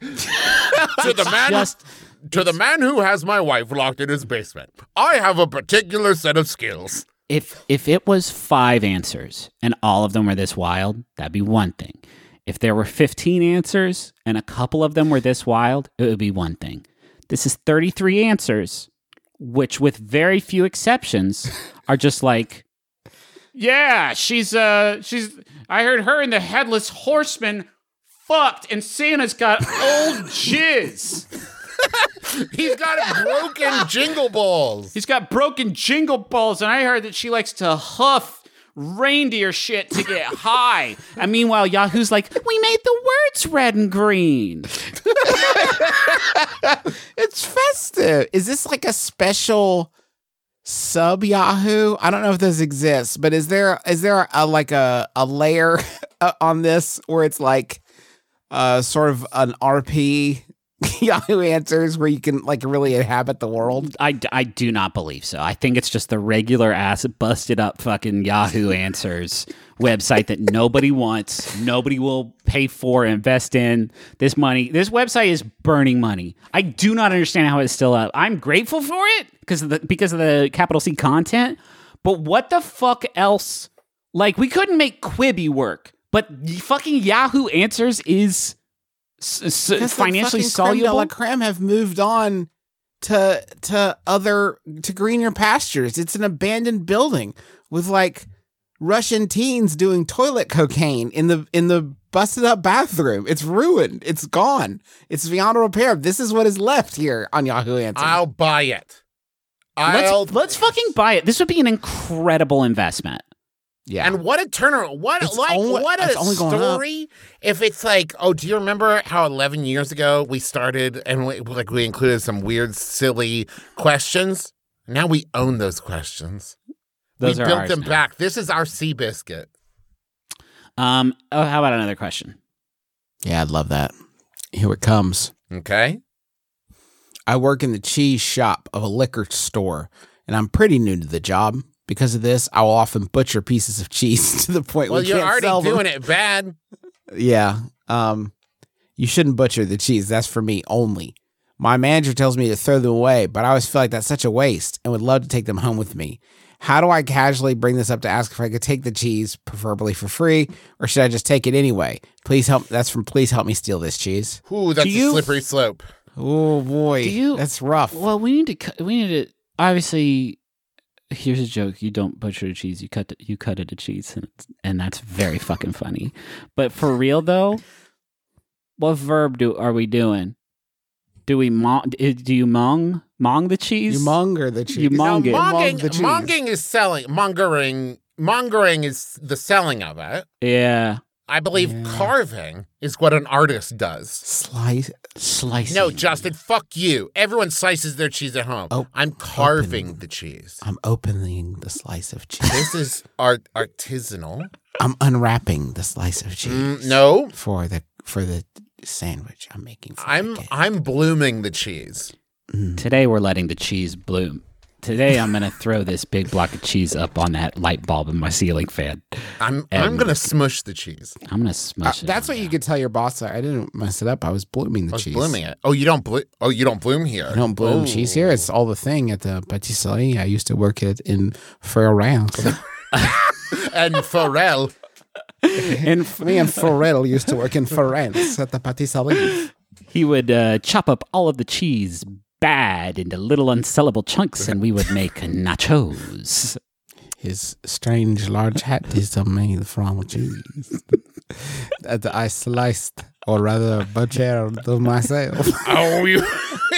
[SPEAKER 2] To the man,
[SPEAKER 3] Just
[SPEAKER 2] to the man who has my wife locked in his basement, I have a particular set of skills.
[SPEAKER 3] if if it was five answers and all of them were this wild, that'd be one thing. If there were 15 answers and a couple of them were this wild, it would be one thing. This is 33 answers, which with very few exceptions <laughs> are just like Yeah, she's uh she's I heard her and the headless horseman fucked and Santa's got old <laughs> jizz.
[SPEAKER 2] He's got broken jingle balls.
[SPEAKER 3] He's got broken jingle balls, and I heard that she likes to huff reindeer shit to get high. And meanwhile, Yahoo's like, we made the words red and green. <laughs>
[SPEAKER 1] It's festive. Is this like a special sub Yahoo? I don't know if this exists, but is there is there a like a a layer <laughs> on this where it's like uh sort of an RP <laughs> Yahoo answers where you can like really inhabit the world?
[SPEAKER 3] I, I do not believe so. I think it's just the regular ass busted up fucking Yahoo Answers website that nobody wants, nobody will pay for, invest in. This money, this website is burning money. I do not understand how it's still up. I'm grateful for it because of the because of the capital C content, but what the fuck else? Like we couldn't make Quibi work, but fucking Yahoo Answers is s- s- financially
[SPEAKER 1] fucking creme de
[SPEAKER 3] soluble.
[SPEAKER 1] la creme have moved on to to other to greener pastures. It's an abandoned building with like Russian teens doing toilet cocaine in the in the busted up bathroom. It's ruined. It's gone. It's beyond repair. This is what is left here on Yahoo Answers.
[SPEAKER 2] I'll buy it. I'll
[SPEAKER 3] Let's, let's fucking buy it. This would be an incredible investment.
[SPEAKER 1] Yeah.
[SPEAKER 2] And what a turnaround! What
[SPEAKER 1] It's
[SPEAKER 2] like
[SPEAKER 1] only-
[SPEAKER 2] what a
[SPEAKER 1] it's only going up.
[SPEAKER 2] story! If it's like, oh, do you remember how eleven years ago we started and we, like we included some weird, silly questions? Now we own those questions.
[SPEAKER 3] Those
[SPEAKER 2] we
[SPEAKER 3] are
[SPEAKER 2] built
[SPEAKER 3] ours
[SPEAKER 2] them
[SPEAKER 3] now.
[SPEAKER 2] back. This is our Seabiscuit.
[SPEAKER 3] Um, oh, how about another question?
[SPEAKER 1] yeah, I'd love that. Here it comes.
[SPEAKER 2] Okay.
[SPEAKER 1] I work in the cheese shop of a liquor store, and I'm pretty new to the job. Because of this, I will often butcher pieces of cheese <laughs> to the point
[SPEAKER 2] Well,
[SPEAKER 1] we
[SPEAKER 2] you're
[SPEAKER 1] can't
[SPEAKER 2] already
[SPEAKER 1] sell them.
[SPEAKER 2] doing it bad.
[SPEAKER 1] Yeah. Um, you shouldn't butcher the cheese. That's for me only. My manager tells me to throw them away, but I always feel like that's such a waste and would love to take them home with me. How do I casually bring this up to ask if I could take the cheese, preferably for free, or should I just take it anyway? Please help. That's from Please Help Me Steal This Cheese.
[SPEAKER 2] Ooh, that's
[SPEAKER 3] Do you-
[SPEAKER 2] a slippery slope.
[SPEAKER 1] Oh boy,
[SPEAKER 3] Do you-
[SPEAKER 1] that's rough.
[SPEAKER 3] Well, we need to. We need to obviously. Here's a joke. You don't butcher a cheese. You cut you cut it a cheese, and it's, and that's very fucking funny. But for real though, what verb do are we doing? Do we mong? Eh, do you mong mong the cheese?
[SPEAKER 1] You monger the cheese.
[SPEAKER 3] You mong it.
[SPEAKER 2] Monging,
[SPEAKER 1] the cheese.
[SPEAKER 2] monging is selling. Mongering, mongering is the selling of it.
[SPEAKER 3] Yeah,
[SPEAKER 2] I believe
[SPEAKER 1] Yeah.
[SPEAKER 2] carving is what an artist does.
[SPEAKER 1] Slice.
[SPEAKER 3] slicing.
[SPEAKER 2] No, Justin, fuck you. Everyone slices their cheese at home.
[SPEAKER 1] Oh,
[SPEAKER 2] I'm carving
[SPEAKER 1] open.
[SPEAKER 2] the cheese.
[SPEAKER 1] I'm opening the slice of cheese.
[SPEAKER 2] This is art artisanal.
[SPEAKER 1] I'm unwrapping the slice of cheese.
[SPEAKER 2] Mm, no,
[SPEAKER 1] For the for the sandwich I'm making. For
[SPEAKER 2] I'm
[SPEAKER 1] the.
[SPEAKER 2] I'm blooming the cheese.
[SPEAKER 1] Mm.
[SPEAKER 3] Today we're letting the cheese bloom. Today I'm gonna throw this big block of cheese up on that light bulb in my ceiling fan.
[SPEAKER 2] I'm I'm gonna smush the cheese.
[SPEAKER 3] I'm gonna
[SPEAKER 1] Uh,
[SPEAKER 3] smush it.
[SPEAKER 1] that's what you could tell your boss. I didn't mess it up. I was blooming the
[SPEAKER 2] I was
[SPEAKER 1] cheese.
[SPEAKER 2] blooming it. Oh, you don't bloom. Oh, you don't bloom here.
[SPEAKER 1] I don't bloom
[SPEAKER 2] Oh.
[SPEAKER 1] cheese here. It's all the thing at the patisserie. I used to work at in France. <laughs>
[SPEAKER 2] And Pharrell. <laughs>
[SPEAKER 3] and
[SPEAKER 1] Me and Pharrell used to work in France at the patisserie.
[SPEAKER 3] he would uh, chop up all of the cheese bad into little unsellable chunks, and we would make <laughs> nachos.
[SPEAKER 1] His strange large hat is made from cheese that I sliced, or rather butchered myself. <laughs>
[SPEAKER 2] Oh, you.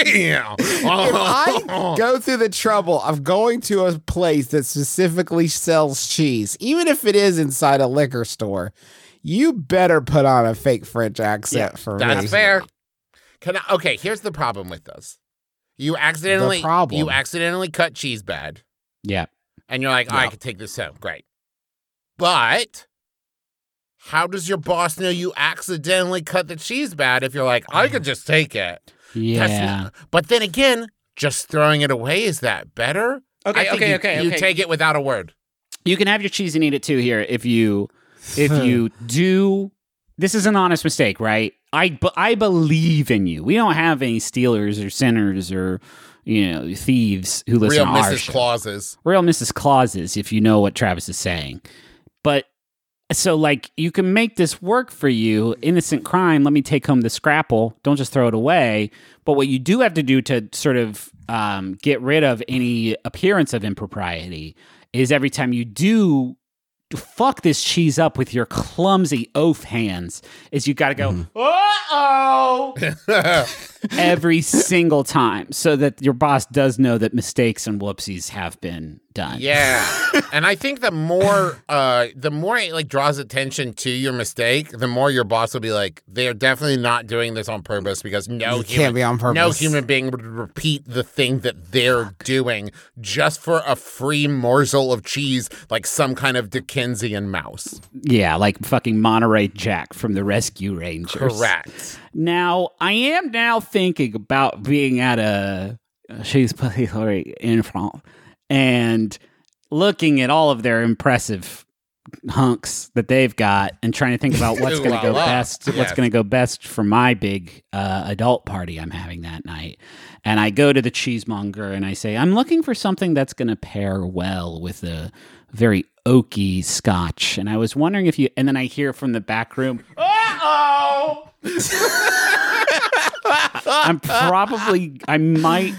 [SPEAKER 2] yeah. <laughs>
[SPEAKER 1] if. I go through the trouble of going to a place that specifically sells cheese, even if it is inside a liquor store, you better put on a fake French accent for me.
[SPEAKER 2] That's fair. Can I, okay, here's the problem with this. You accidentally
[SPEAKER 1] problem.
[SPEAKER 2] you accidentally cut cheese bad,
[SPEAKER 3] Yeah.
[SPEAKER 2] and you're like, oh, I
[SPEAKER 1] Yeah.
[SPEAKER 2] can take this home. Great. But how does your boss know you accidentally cut the cheese bad if you're like, I could just take it?
[SPEAKER 3] Yeah.
[SPEAKER 2] but then again, just throwing it away, is that better?
[SPEAKER 3] Okay,
[SPEAKER 2] I
[SPEAKER 3] okay,
[SPEAKER 2] you,
[SPEAKER 3] okay,
[SPEAKER 2] You
[SPEAKER 3] okay.
[SPEAKER 2] take it without a word.
[SPEAKER 3] You can have your cheese and eat it too here if you if you <sighs> do this is an honest mistake, right? I but I believe in you. We don't have any stealers or sinners or you know thieves who listen
[SPEAKER 2] Real
[SPEAKER 3] to our
[SPEAKER 2] Mrs.
[SPEAKER 3] show.
[SPEAKER 2] Clauses.
[SPEAKER 3] Real Mrs. Clauses, if you know what Travis is saying. But so like you can make this work for you, innocent crime. Let me take home the scrapple. Don't just throw it away. But what you do have to do to sort of um, get rid of any appearance of impropriety is every time you do fuck this cheese up with your clumsy oaf hands, is you got to go, uh oh, <laughs> every single time so that your boss does know that mistakes and whoopsies have been done.
[SPEAKER 2] Yeah. <laughs> and I think the more uh the more it like draws attention to your mistake, the more your boss will be like, they're definitely not doing this on purpose because no
[SPEAKER 1] It
[SPEAKER 2] human,
[SPEAKER 1] can't be on purpose.
[SPEAKER 2] no human being would repeat the thing that they're doing just for a free morsel of cheese like some kind of Dickensian mouse.
[SPEAKER 3] Yeah, like fucking Monterey Jack from the Rescue Rangers.
[SPEAKER 2] Correct.
[SPEAKER 3] Now, I am now thinking about being at a Chez Patisserie <laughs> in France and looking at all of their impressive hunks that they've got and trying to think about what's going to go
[SPEAKER 2] la.
[SPEAKER 3] best what's going to go best for my big uh, adult party i'm having that night. And i go to the cheesemonger and i say i'm looking for something that's going to pair well with a very oaky scotch. And i was wondering if you and then i hear from the back room uh-oh i'm probably i might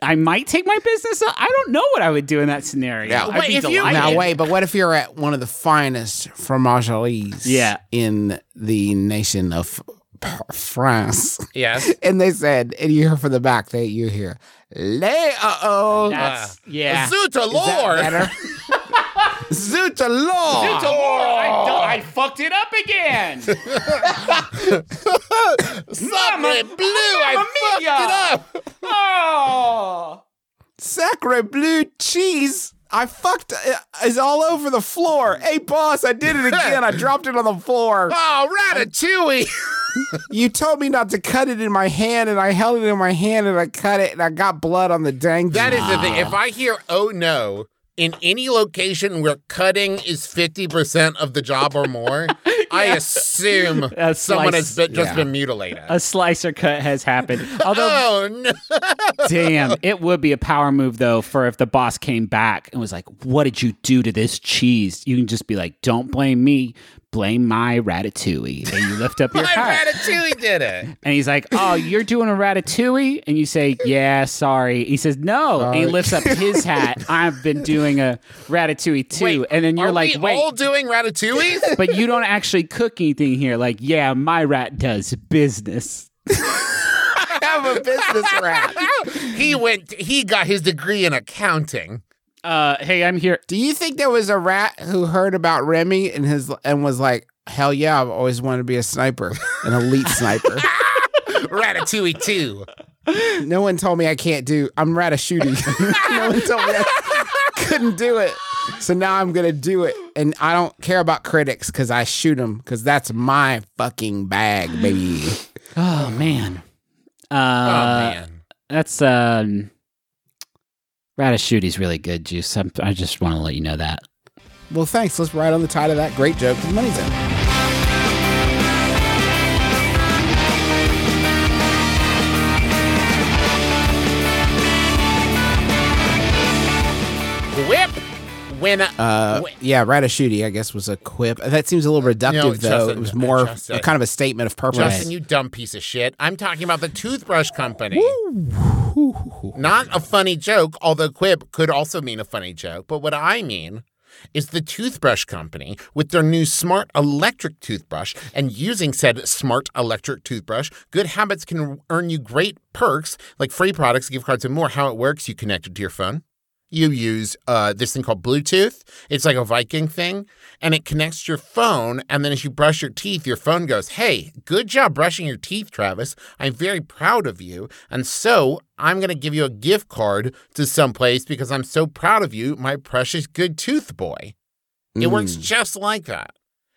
[SPEAKER 3] I might take my business. up. I don't know what I would do in that scenario.
[SPEAKER 1] Yeah.
[SPEAKER 3] I'd
[SPEAKER 2] Wait,
[SPEAKER 3] be
[SPEAKER 2] if you-
[SPEAKER 3] delighted.
[SPEAKER 1] Now wait, but what if you're at one of the finest fromageries
[SPEAKER 3] Yeah.
[SPEAKER 1] in the nation of France?
[SPEAKER 2] Yes. <laughs>
[SPEAKER 1] And they said, and you hear from the back, that you hear, lay uh oh.
[SPEAKER 3] That's yeah.
[SPEAKER 2] Zoota Lord. <laughs>
[SPEAKER 1] Zoot law.
[SPEAKER 3] I, I fucked it up again. <laughs>
[SPEAKER 2] Sacre bleu, I fucked it up.
[SPEAKER 3] oh.
[SPEAKER 1] Sacre bleu cheese. I fucked uh, is all over the floor. Hey boss, I did it again. I <laughs> dropped it on the floor.
[SPEAKER 2] Oh, ratatouille. <laughs>
[SPEAKER 1] You told me not to cut it in my hand, and I held it in my hand, and I cut it, and I got blood on the dang.
[SPEAKER 2] That is the thing. If I hear "oh no" in any location where cutting is fifty percent of the job or more, <laughs> I assume someone has been, just
[SPEAKER 1] yeah.
[SPEAKER 2] been mutilated.
[SPEAKER 3] A slicer cut has happened. <laughs> Although,
[SPEAKER 2] oh no! <laughs>
[SPEAKER 3] damn, it would be a power move though for if the boss came back and was like, "What did you do to this cheese?" You can just be like, "Don't blame me. Blame my ratatouille. And you lift up <laughs> your hat
[SPEAKER 2] My
[SPEAKER 3] hat.
[SPEAKER 2] ratatouille did it. <laughs>
[SPEAKER 3] And he's like, "Oh, you're doing a ratatouille?" And you say, "Yeah, sorry." He says, "No." And he lifts up his hat. <laughs> I've been doing a ratatouille too.
[SPEAKER 2] Wait,
[SPEAKER 3] and then you're
[SPEAKER 2] are
[SPEAKER 3] like,
[SPEAKER 2] we
[SPEAKER 3] "Wait,
[SPEAKER 2] all doing ratatouilles?
[SPEAKER 3] but you don't actually cook anything here." Like, "Yeah, my rat does business."
[SPEAKER 1] I have a business rat.
[SPEAKER 2] he went. He got his degree in accounting.
[SPEAKER 3] Uh, hey, I'm here.
[SPEAKER 1] Do you think there was a rat who heard about Remy and his and was like, "Hell yeah, I've always wanted to be a sniper, an elite sniper." <laughs>
[SPEAKER 2] Ratatouille two.
[SPEAKER 1] no one told me I can't do. I'm ratatouille. <laughs> no one told me I couldn't do it. So now I'm gonna do it, and I don't care about critics because I shoot them because that's my fucking bag, baby.
[SPEAKER 3] Oh man. Uh,
[SPEAKER 2] oh man.
[SPEAKER 3] That's um, Ratatouille's really good, Juice. I'm, I just want to let you know that.
[SPEAKER 1] Well, thanks. Let's ride on the tide of that great joke the money zone.
[SPEAKER 2] When
[SPEAKER 1] Uh,
[SPEAKER 2] Wait.
[SPEAKER 1] yeah, ratatouille, I guess, was a quip. That seems a little reductive,
[SPEAKER 2] No,
[SPEAKER 1] though.
[SPEAKER 2] Justin,
[SPEAKER 1] it was more
[SPEAKER 2] Justin.
[SPEAKER 1] a kind of a statement of purpose.
[SPEAKER 2] Justin, you dumb piece of shit. I'm talking about the toothbrush company. Not a funny joke, although quip could also mean a funny joke. But what I mean is the toothbrush company with their new smart electric toothbrush and using said smart electric toothbrush, good habits can earn you great perks like free products, gift cards, and more. How it works, you connect it to your phone. You use uh, this thing called Bluetooth. It's like a Viking thing, and it connects your phone. And then as you brush your teeth, your phone goes, Hey, good job brushing your teeth, Travis. I'm very proud of you. And so I'm going to give you a gift card to someplace because I'm so proud of you, my precious good tooth boy. It works just like that.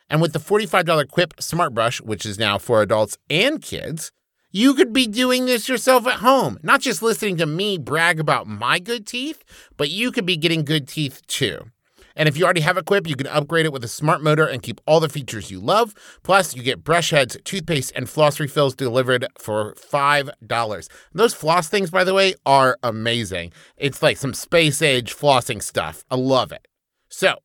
[SPEAKER 2] And with the $45 Quip Smart Brush, which is now for adults and kids, you could be doing this yourself at home. Not just listening to me brag about my good teeth, but you could be getting good teeth too. And if you already have a Quip, you can upgrade it with a smart motor and keep all the features you love. Plus, you get brush heads, toothpaste, and floss refills delivered for $5. Those floss things, by the way, are amazing. It's like some space age flossing stuff. I love it. So,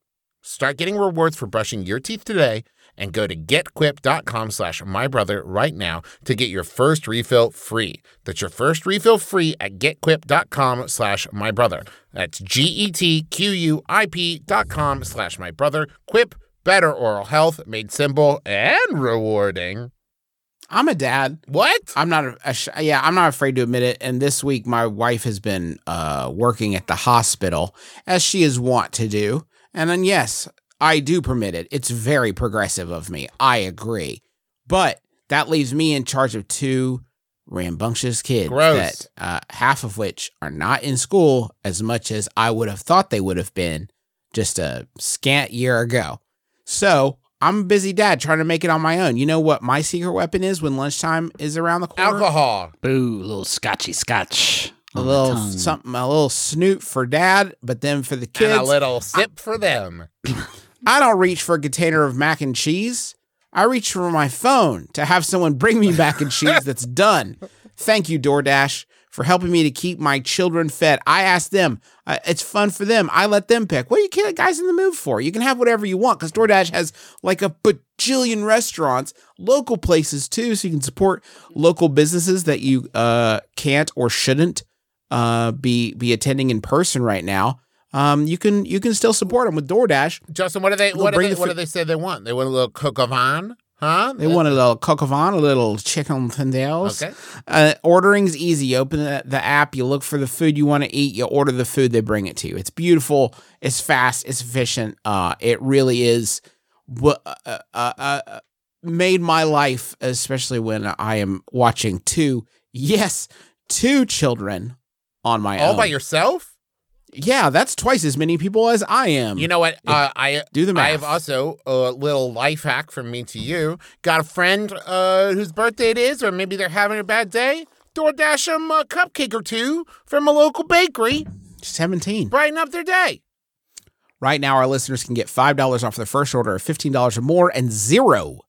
[SPEAKER 2] start getting rewards for brushing your teeth today and go to getquip.com slash mybrother right now to get your first refill free. That's your first refill free at getquip.com slash mybrother. That's G-E-T-Q-U-I-P dot com slash mybrother. Quip, better oral health, made simple and rewarding.
[SPEAKER 1] I'm a dad.
[SPEAKER 2] What?
[SPEAKER 1] I'm not a, a yeah, I'm not afraid to admit it. And this week, my wife has been uh, working at the hospital as she is wont to do. And then, yes, I do permit it. It's very progressive of me. I agree. But that leaves me in charge of two rambunctious kids
[SPEAKER 2] Gross.
[SPEAKER 1] that uh, half of which are not in school as much as I would have thought they would have been just a scant year ago. So I'm a busy dad trying to make it on my own. You know what my secret weapon is when lunchtime is around the corner?
[SPEAKER 2] Alcohol.
[SPEAKER 3] Boo, little scotchy scotch.
[SPEAKER 1] A little something, a little snoot for dad, but then for the kids,
[SPEAKER 2] And a little sip for them. <coughs>
[SPEAKER 1] I don't reach for a container of mac and cheese. I reach for my phone to have someone bring me mac and cheese that's <laughs> done. Thank you, DoorDash, for helping me to keep my children fed. I ask them, uh, it's fun for them. I let them pick. What are you guys in the mood for? You can have whatever you want because DoorDash has like a bajillion restaurants, local places too, so you can support local businesses that you uh, can't or shouldn't uh, be be attending in person right now. Um, you can you can still support them with DoorDash.
[SPEAKER 2] Justin, what do they what do they,
[SPEAKER 1] the
[SPEAKER 2] what do they say they want? They want a little au? Huh?
[SPEAKER 1] They want a little au a little chicken tendales.
[SPEAKER 2] Okay.
[SPEAKER 1] Uh, ordering's easy. You open the, the app, you look for the food you want to eat, you order the food, they bring it to you. It's beautiful. It's fast. It's efficient. Uh, it really is what uh, uh, uh, made my life, especially when I am watching two, <laughs> yes, two children on my
[SPEAKER 2] all
[SPEAKER 1] own.
[SPEAKER 2] All by yourself?
[SPEAKER 1] Yeah, that's twice as many people as I am.
[SPEAKER 2] You know what? Uh, I
[SPEAKER 1] do the math.
[SPEAKER 2] I have also a little life hack from me to you. Got a friend uh, whose birthday it is, or maybe they're having a bad day. DoorDash them a cupcake or two from a local bakery.
[SPEAKER 1] 17.
[SPEAKER 2] Brighten up their day.
[SPEAKER 1] Right now, our listeners can get $5 off their first order of $15 or more and zero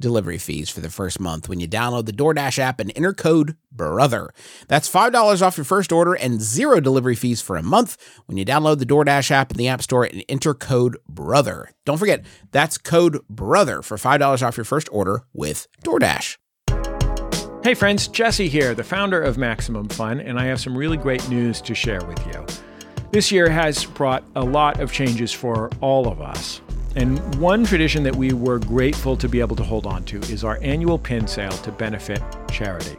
[SPEAKER 1] delivery fees for the first month when you download the DoorDash app and enter code BROTHER. That's $5 off your first order and zero delivery fees for a month when you download the DoorDash app in the App Store and enter code BROTHER. Don't forget, that's code BROTHER for $5 off your first order with DoorDash.
[SPEAKER 4] Hey friends, Jesse here, the founder of Maximum Fun, and I have some really great news to share with you. This year has brought a lot of changes for all of us. And one tradition that we were grateful to be able to hold on to is our annual pin sale to benefit charity.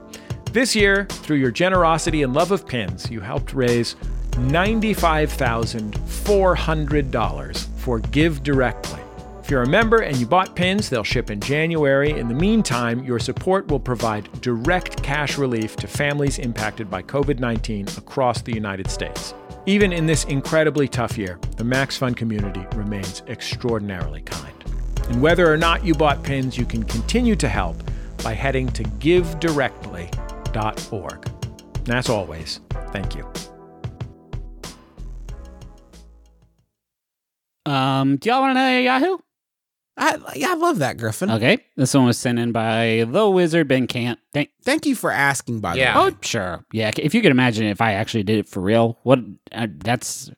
[SPEAKER 4] This year, through your generosity and love of pins, you helped raise $95,400 for Give Directly. If you're a member and you bought pins, they'll ship in January. In the meantime, your support will provide direct cash relief to families impacted by COVID 19 across the United States. Even in this incredibly tough year, the MaxFun community remains extraordinarily kind. And whether or not you bought pins, you can continue to help by heading to givedirectly.org. And as always, thank you.
[SPEAKER 3] Um, do y'all want to know Yahoo?
[SPEAKER 1] I, yeah, I love that, Griffin.
[SPEAKER 3] Okay, this one was sent in by the wizard Ben Cant. Thank.
[SPEAKER 1] Thank you for asking, by
[SPEAKER 2] Yeah.
[SPEAKER 1] the way.
[SPEAKER 3] Oh, sure. Yeah, if you could imagine if I actually did it for real, what? Uh, that's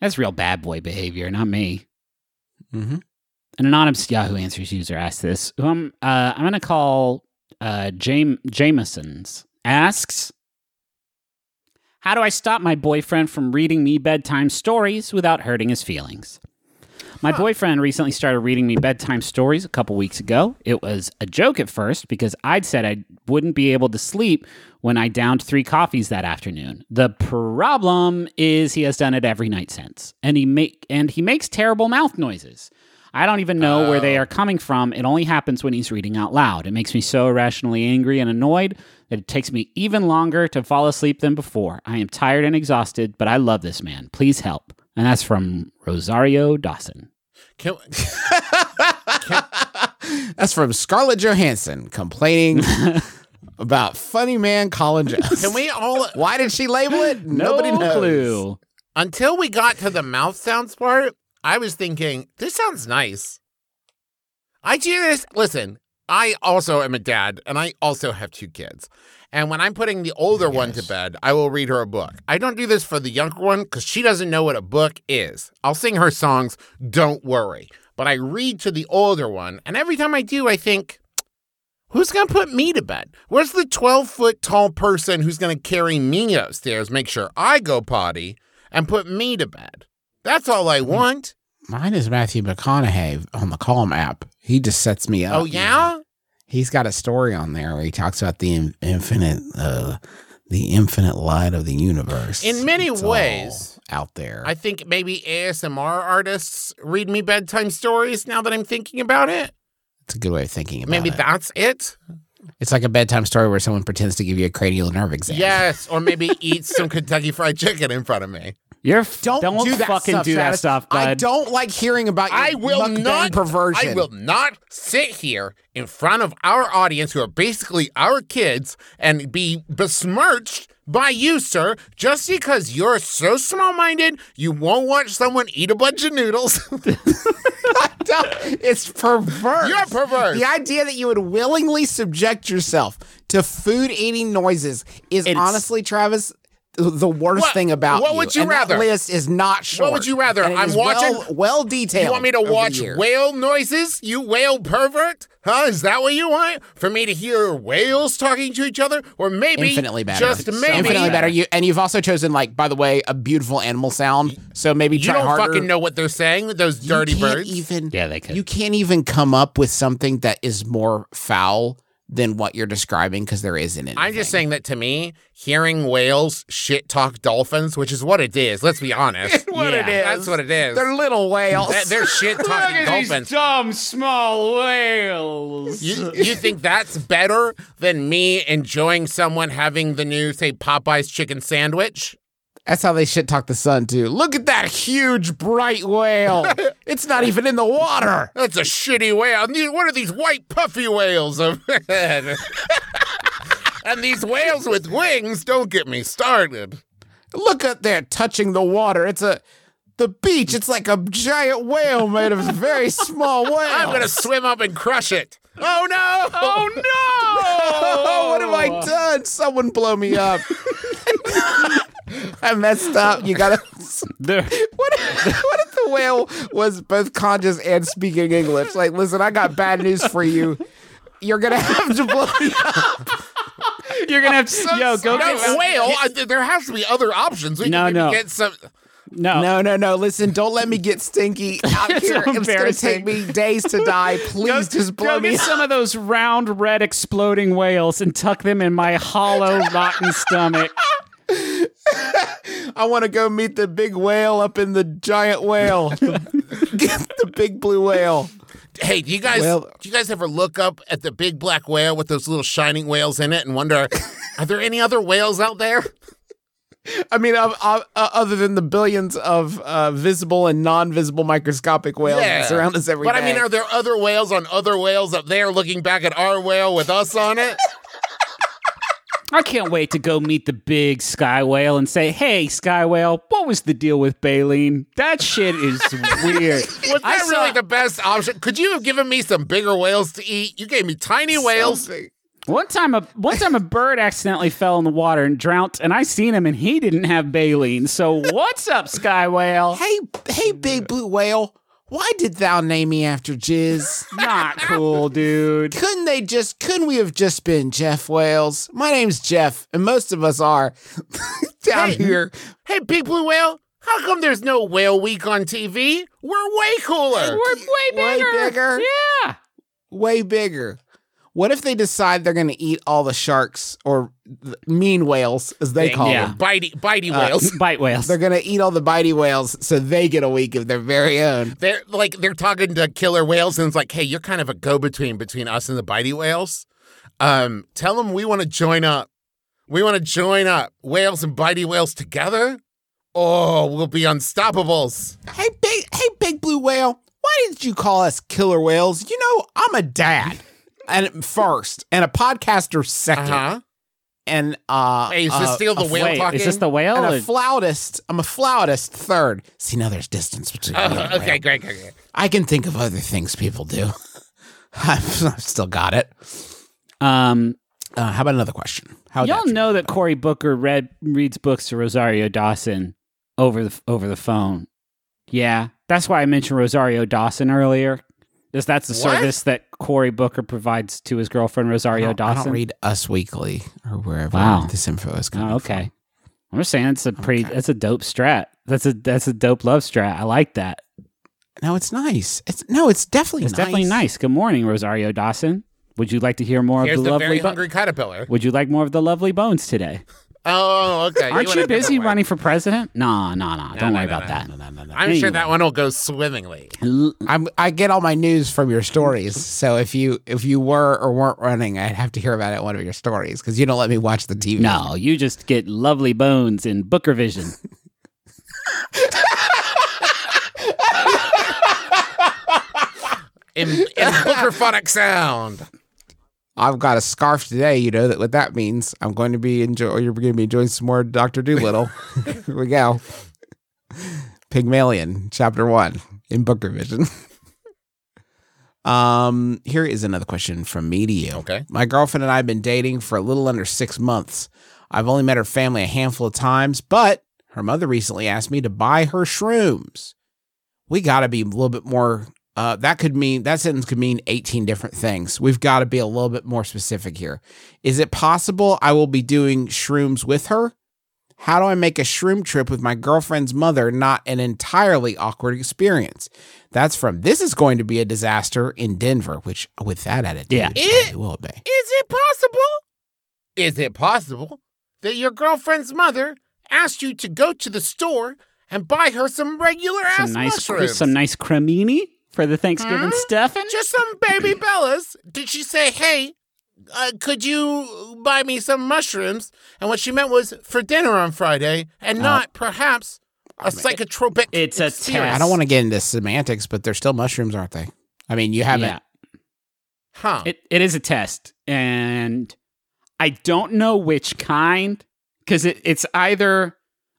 [SPEAKER 3] that's real bad boy behavior, not me.
[SPEAKER 1] Mm-hmm.
[SPEAKER 3] An anonymous Yahoo Answers user asked this. Who I'm, uh, I'm going to call uh, Jam- Jameson's. Asks, How do I stop my boyfriend from reading me bedtime stories without hurting his feelings? My boyfriend recently started reading me bedtime stories a couple weeks ago. It was a joke at first because I'd said I wouldn't be able to sleep when I downed three coffees that afternoon. The problem is he has done it every night since, and he make and he makes terrible mouth noises. I don't even know where they oh. are coming from. It only happens when he's reading out loud. It makes me so irrationally angry and annoyed that it takes me even longer to fall asleep than before. I am tired and exhausted, but I love this man. Please help. And that's from Rosario Dawson.
[SPEAKER 2] Can, <laughs>
[SPEAKER 1] That's from Scarlett Johansson complaining <laughs> about funny man Colin Jost. <laughs>
[SPEAKER 2] can we all,
[SPEAKER 1] Why did she label it? Nobody
[SPEAKER 3] no
[SPEAKER 1] knows.
[SPEAKER 3] clue.
[SPEAKER 2] until we got to the mouth sounds part, I was thinking, this sounds nice. I do this. Listen, I also am a dad and I also have two kids. And when I'm putting the older one to bed, I will read her a book. I don't do this for the younger one because she doesn't know what a book is. I'll sing her songs, don't worry. But I read to the older one. And every time I do, I think, who's going to put me to bed? Where's the 12 foot tall person who's going to carry me upstairs, make sure I go potty, and put me to bed? That's all I want.
[SPEAKER 1] Mine is Matthew McConaughey on the Calm app. He just sets me up.
[SPEAKER 2] Oh, yeah?
[SPEAKER 1] He's got a story on there where he talks about the in- infinite, uh, the infinite light of the universe.
[SPEAKER 2] In many
[SPEAKER 1] It's
[SPEAKER 2] ways.
[SPEAKER 1] out there.
[SPEAKER 2] I think maybe ASMR artists read me bedtime stories now that I'm thinking about it.
[SPEAKER 1] it's a good way of thinking about
[SPEAKER 2] Maybe
[SPEAKER 1] it.
[SPEAKER 2] that's it.
[SPEAKER 1] It's like a bedtime story where someone pretends to give you a cranial nerve exam.
[SPEAKER 2] Yes, or maybe <laughs> eat some Kentucky Fried Chicken in front of me.
[SPEAKER 3] You're f-
[SPEAKER 1] Don't,
[SPEAKER 3] don't
[SPEAKER 1] do that
[SPEAKER 3] fucking
[SPEAKER 1] stuff,
[SPEAKER 3] do that
[SPEAKER 1] Travis.
[SPEAKER 3] stuff, bud.
[SPEAKER 1] I don't like hearing about your
[SPEAKER 2] I will
[SPEAKER 1] mukbang
[SPEAKER 2] not
[SPEAKER 1] perversion.
[SPEAKER 2] I will not sit here in front of our audience who are basically our kids and be besmirched by you, sir, just because you're so small-minded you won't watch someone eat a bunch of noodles.
[SPEAKER 1] Don't- <laughs> it's perverse.
[SPEAKER 2] You're perverse.
[SPEAKER 1] The idea that you would willingly subject yourself to food eating noises is
[SPEAKER 3] It's-
[SPEAKER 1] honestly, Travis, th- the worst
[SPEAKER 2] What-
[SPEAKER 1] thing about
[SPEAKER 2] what
[SPEAKER 1] you.
[SPEAKER 2] would you
[SPEAKER 1] and
[SPEAKER 2] rather?
[SPEAKER 1] That list is not short.
[SPEAKER 2] What would you rather?
[SPEAKER 1] and it
[SPEAKER 2] I'm
[SPEAKER 1] is
[SPEAKER 2] watching-
[SPEAKER 1] well, well detailed.
[SPEAKER 2] You want me to watch whale noises? You whale pervert? Huh? Is that what you want? For me to hear whales talking to each other? Or maybe
[SPEAKER 1] Infinitely better.
[SPEAKER 2] just maybe
[SPEAKER 1] Infinitely better. You and you've also chosen like, by the way, a beautiful animal sound. So maybe
[SPEAKER 2] You
[SPEAKER 1] try
[SPEAKER 2] don't
[SPEAKER 1] harder.
[SPEAKER 2] fucking know what they're saying, those
[SPEAKER 1] You
[SPEAKER 2] dirty
[SPEAKER 1] can't
[SPEAKER 2] birds.
[SPEAKER 1] Even
[SPEAKER 3] Yeah, they could.
[SPEAKER 1] You can't even come up with something that is more foul than what you're describing because there isn't anything.
[SPEAKER 2] I'm just saying that to me, hearing whales shit talk dolphins, which is what it is. Let's be honest.
[SPEAKER 1] what <laughs>
[SPEAKER 3] Yeah,
[SPEAKER 1] it is.
[SPEAKER 2] That's what it is.
[SPEAKER 1] They're little whales.
[SPEAKER 2] They're, they're shit <laughs> talking dolphins.
[SPEAKER 3] dumb small whales.
[SPEAKER 2] You, you think that's better than me enjoying someone having the new, say, Popeye's chicken sandwich?
[SPEAKER 1] That's how they shit talk the sun too. Look at that huge bright whale. <laughs> it's not even in the water.
[SPEAKER 2] That's a shitty whale. What are these white puffy whales? <laughs> and these whales with wings, don't get me started.
[SPEAKER 1] Look at there touching the water. It's a the beach. It's like a giant whale made of very <laughs> small whales.
[SPEAKER 2] I'm going to swim up and crush it. Oh no!
[SPEAKER 3] Oh no!
[SPEAKER 1] Oh, what have I done? Someone blow me up. <laughs> I messed up. You gotta. <laughs>
[SPEAKER 3] The- <laughs>
[SPEAKER 1] What if, what if the whale was both conscious and speaking English? Like, listen, I got bad news for you. You're gonna have to blow me up.
[SPEAKER 3] you're gonna have to yo go
[SPEAKER 2] No,
[SPEAKER 3] get some-
[SPEAKER 2] whale. I, there has to be other options. We
[SPEAKER 3] No,
[SPEAKER 2] can
[SPEAKER 3] no.
[SPEAKER 2] get some.
[SPEAKER 3] no.
[SPEAKER 1] No, no, no. Listen, don't let me get stinky out
[SPEAKER 3] It's
[SPEAKER 1] here. It's gonna take me days to die. Please just blow
[SPEAKER 3] go
[SPEAKER 1] me
[SPEAKER 3] get
[SPEAKER 1] up.
[SPEAKER 3] some of those round red exploding whales and tuck them in my hollow rotten stomach. <laughs>
[SPEAKER 1] I want to go meet the big whale up in the giant whale. <laughs> the, the big blue whale.
[SPEAKER 2] Hey, do you guys
[SPEAKER 1] Well-
[SPEAKER 2] do you guys ever look up at the big black whale with those little shining whales in it and wonder, are there any other whales out there?
[SPEAKER 1] I mean, uh, uh, uh, other than the billions of uh, visible and non-visible microscopic whales that surround us every day.
[SPEAKER 2] but I mean, are there other whales on other whales up there looking back at our whale with us on it? <laughs>
[SPEAKER 3] I can't wait to go meet the big sky whale and say, "Hey, sky whale, what was the deal with baleen? That shit is <laughs> weird."
[SPEAKER 2] Was
[SPEAKER 3] I
[SPEAKER 2] that
[SPEAKER 3] saw-
[SPEAKER 2] really the best option? Could you have given me some bigger whales to eat? You gave me tiny whales.
[SPEAKER 1] Something.
[SPEAKER 3] One time, a one time a bird accidentally fell in the water and drowned, and I seen him, and he didn't have baleen. So what's up, sky whale?
[SPEAKER 1] Hey, hey, big blue whale. Why did thou name me after Jizz?
[SPEAKER 3] Not cool, dude.
[SPEAKER 1] couldn't they just? Couldn't we have just been Jeff Wales? My name's Jeff, and most of us are <laughs> down
[SPEAKER 2] Hey.
[SPEAKER 1] here.
[SPEAKER 2] Hey, big blue whale, how come there's no whale week on TV? We're way cooler.
[SPEAKER 3] We're way
[SPEAKER 1] Way
[SPEAKER 3] bigger.
[SPEAKER 1] bigger?
[SPEAKER 3] Yeah.
[SPEAKER 1] way bigger. What if they decide they're going to eat all the sharks or the mean whales, as they call
[SPEAKER 3] Yeah.
[SPEAKER 1] them?
[SPEAKER 2] Bitey, bitey
[SPEAKER 1] Uh,
[SPEAKER 2] whales. <laughs>
[SPEAKER 3] Bite whales.
[SPEAKER 1] They're going to eat all the bitey whales so they get a week of their very own.
[SPEAKER 2] They're like they're talking to killer whales, and it's like, hey, you're kind of a go-between between us and the bitey whales. Um, tell them we want to join up. We want to join up, whales and bitey whales together. Oh, we'll be unstoppables.
[SPEAKER 1] Hey, big, hey, big blue whale. Why didn't you call us killer whales? You know, I'm a dad, and first, and a podcaster 2nd
[SPEAKER 2] Uh huh.
[SPEAKER 1] and uh,
[SPEAKER 2] Hey, is this
[SPEAKER 1] uh,
[SPEAKER 2] still the whale
[SPEAKER 3] Wait,
[SPEAKER 2] talking?
[SPEAKER 3] is this the whale?
[SPEAKER 1] and a flautist. I'm a flautist third. See, now there's distance between me
[SPEAKER 2] Uh,
[SPEAKER 1] and
[SPEAKER 2] okay,
[SPEAKER 1] whale.
[SPEAKER 2] great, great, great.
[SPEAKER 1] I can think of other things people do. <laughs> I've, I've still got it.
[SPEAKER 3] um,
[SPEAKER 1] Uh, how about another question? How
[SPEAKER 3] y'all know that Cory Booker read reads books to Rosario Dawson over the over the phone. Yeah, that's why I mentioned Rosario Dawson earlier. Is that's the
[SPEAKER 2] What?
[SPEAKER 3] service that Cory Booker provides to his girlfriend Rosario
[SPEAKER 1] I
[SPEAKER 3] Dawson?
[SPEAKER 1] don't read Us Weekly or wherever
[SPEAKER 3] Wow.
[SPEAKER 1] this info is coming
[SPEAKER 3] Oh, okay.
[SPEAKER 1] from.
[SPEAKER 3] I'm just saying it's a pretty
[SPEAKER 1] Okay.
[SPEAKER 3] that's a dope strat. That's a that's a dope love strat. I like that.
[SPEAKER 1] No, it's nice. It's no, it's definitely
[SPEAKER 3] It's
[SPEAKER 1] nice.
[SPEAKER 3] definitely nice. Good morning, Rosario Dawson. Would you like to hear more
[SPEAKER 2] Here's
[SPEAKER 3] of
[SPEAKER 2] the,
[SPEAKER 3] the,
[SPEAKER 2] very
[SPEAKER 3] lovely? Bo-
[SPEAKER 2] hungry caterpillar.
[SPEAKER 3] Would you like more of the lovely bones today?
[SPEAKER 2] Oh, okay.
[SPEAKER 3] Aren't
[SPEAKER 2] went
[SPEAKER 3] you busy running for president? Nah, nah, nah. Don't
[SPEAKER 2] no,
[SPEAKER 3] worry
[SPEAKER 2] no,
[SPEAKER 3] about
[SPEAKER 2] no,
[SPEAKER 3] that.
[SPEAKER 1] No, no, no, no.
[SPEAKER 2] I'm sure
[SPEAKER 3] Anyway.
[SPEAKER 2] that one will go swimmingly.
[SPEAKER 3] L-
[SPEAKER 1] I'm, I get all my news from your stories. So if you if you were or weren't running, I'd have to hear about it in one of your stories because you don't let me watch the TV.
[SPEAKER 3] No, you just get lovely bones in Booker Vision. <laughs>
[SPEAKER 2] In, in Bookerphonic sound.
[SPEAKER 1] I've got a scarf today. You know that what that means. I'm going to be enjoy. You're going to be enjoying some more Doctor Dolittle. <laughs> Here we go. Pygmalion, Chapter One in Booker Vision. um, here is another question from me to you.
[SPEAKER 2] Okay.
[SPEAKER 1] My girlfriend and I have been dating for a little under six months. I've only met her family a handful of times, but her mother recently asked me to buy her shrooms. We got to be a little bit more. Uh, that could mean that sentence could mean 18 different things. We've got to be a little bit more specific here. Is it possible I will be doing shrooms with her? How do I make a shroom trip with my girlfriend's mother not an entirely awkward experience? That's from This is going to be a disaster in Denver, which with that attitude,
[SPEAKER 3] Yeah.
[SPEAKER 1] it will be.
[SPEAKER 2] Is it possible? Is it possible that your girlfriend's mother asked you to go to the store and buy her some regular ass
[SPEAKER 3] Some nice,
[SPEAKER 2] mushrooms?
[SPEAKER 3] some nice cremini for the Thanksgiving
[SPEAKER 2] Hmm?
[SPEAKER 3] stuffing. <laughs>
[SPEAKER 2] Just some baby bellas. Did she say, hey, uh, could you buy me some mushrooms? And what she meant was for dinner on Friday and not perhaps a psychotropic
[SPEAKER 3] It's a test.
[SPEAKER 1] I don't want to get into semantics, but they're still mushrooms, aren't they? I mean, you haven't.
[SPEAKER 3] Yeah.
[SPEAKER 2] Huh.
[SPEAKER 3] It it is a test, and I don't know which kind because it, it's either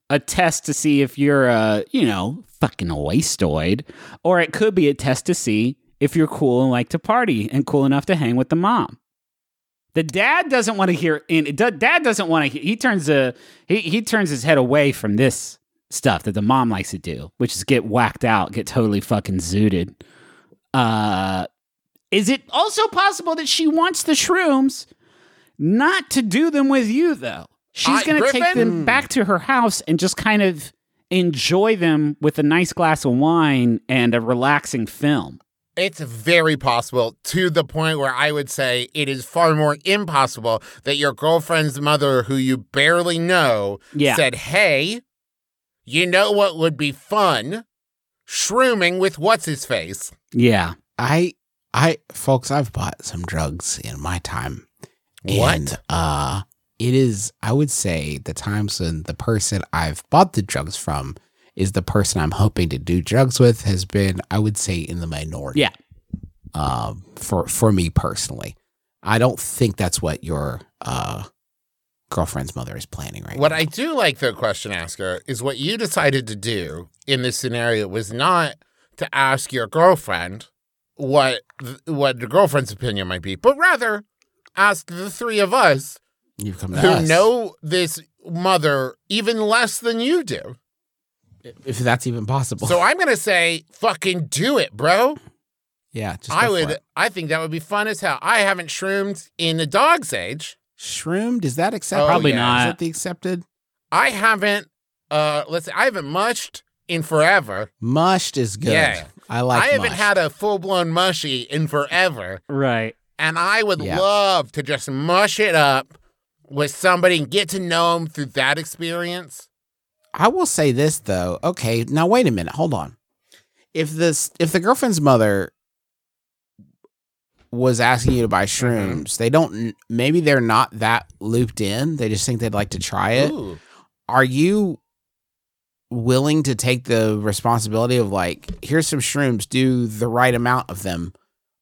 [SPEAKER 3] a test to see if you're a you know fucking wastoid, or it could be a test to see if you're cool and like to party and cool enough to hang with the mom. The dad doesn't want to hear. In, dad doesn't want to. Hear he turns a he he turns his head away from this stuff that the mom likes to do, which is get whacked out, get totally fucking zooted. Uh, is it also possible that she wants the shrooms not to do them with you though? She's going to take them back to her house and just kind of enjoy them with a nice glass of wine and a relaxing film.
[SPEAKER 2] It's very possible to the point where I would say it is far more impossible that your girlfriend's mother, who you barely know,
[SPEAKER 3] Yeah.
[SPEAKER 2] said, Hey, you know what would be fun? Shrooming with what's his face.
[SPEAKER 3] Yeah.
[SPEAKER 1] I, I, folks, I've bought some drugs in my time.
[SPEAKER 2] What?
[SPEAKER 1] And, uh, it is, I would say, the times when the person I've bought the drugs from is the person I'm hoping to do drugs with has been, I would say, in the minority.
[SPEAKER 3] Yeah.
[SPEAKER 1] Um, for for me personally, I don't think that's what your uh girlfriend's mother is planning right
[SPEAKER 2] What
[SPEAKER 1] now.
[SPEAKER 2] I do like, though, question asker, is what you decided to do in this scenario was not to ask your girlfriend what th- what the girlfriend's opinion might be, but rather ask the three of us
[SPEAKER 1] You've come to
[SPEAKER 2] who
[SPEAKER 1] us.
[SPEAKER 2] know this mother even less than you do.
[SPEAKER 1] if that's even possible.
[SPEAKER 2] So I'm gonna say, fucking do it, bro.
[SPEAKER 1] yeah, just
[SPEAKER 2] I would.
[SPEAKER 1] it.
[SPEAKER 2] I think that would be fun as hell. I haven't shroomed in a dog's age.
[SPEAKER 1] Shroomed is that accepted?
[SPEAKER 2] Oh,
[SPEAKER 3] Probably
[SPEAKER 2] yeah.
[SPEAKER 1] Is
[SPEAKER 3] not.
[SPEAKER 1] that the accepted?
[SPEAKER 2] I haven't. Uh, let's. say I haven't mushed in forever.
[SPEAKER 1] Mushed is good.
[SPEAKER 2] Yeah.
[SPEAKER 1] I like.
[SPEAKER 2] I haven't
[SPEAKER 1] mushed.
[SPEAKER 2] had a full blown mushy in forever,
[SPEAKER 3] Right.
[SPEAKER 2] and I would
[SPEAKER 1] Yeah.
[SPEAKER 2] love to just mush it up with somebody and get to know them through that experience.
[SPEAKER 1] I will say this though. Okay, now wait a minute. Hold on. If this, if the girlfriend's mother was asking you to buy
[SPEAKER 2] Mm-hmm.
[SPEAKER 1] shrooms, they don't. Maybe they're not that looped in. They just think they'd like to try it.
[SPEAKER 2] Ooh.
[SPEAKER 1] Are you willing to take the responsibility of like, here's some shrooms, do the right amount of them?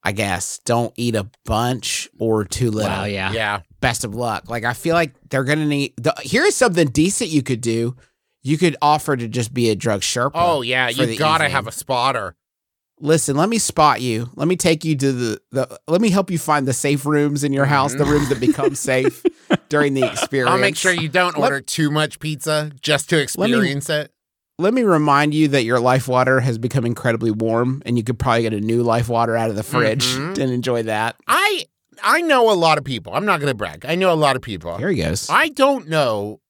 [SPEAKER 1] I guess don't eat a bunch or too little.
[SPEAKER 3] Wow. Yeah.
[SPEAKER 2] Yeah.
[SPEAKER 1] Best of luck. Like I feel like they're gonna need. The, here's something decent you could do. You could offer to just be a drug sherpa.
[SPEAKER 2] Oh yeah. You gotta
[SPEAKER 1] evening.
[SPEAKER 2] have a spotter.
[SPEAKER 1] Listen, let me spot you. Let me take you to the, the let me help you find the safe rooms in your house, the rooms that become <laughs> safe during the experience.
[SPEAKER 2] Mm-hmm. I'll make sure you don't
[SPEAKER 1] Let-
[SPEAKER 2] order too much pizza just to
[SPEAKER 1] me-
[SPEAKER 2] experience it.
[SPEAKER 1] Let me remind you that your life water has become incredibly warm and you could probably get a new life water out of the fridge
[SPEAKER 2] Mhm.
[SPEAKER 1] and enjoy that.
[SPEAKER 2] I I know a lot of people. I'm not gonna brag. I know a lot of people.
[SPEAKER 1] Here he goes.
[SPEAKER 2] I don't know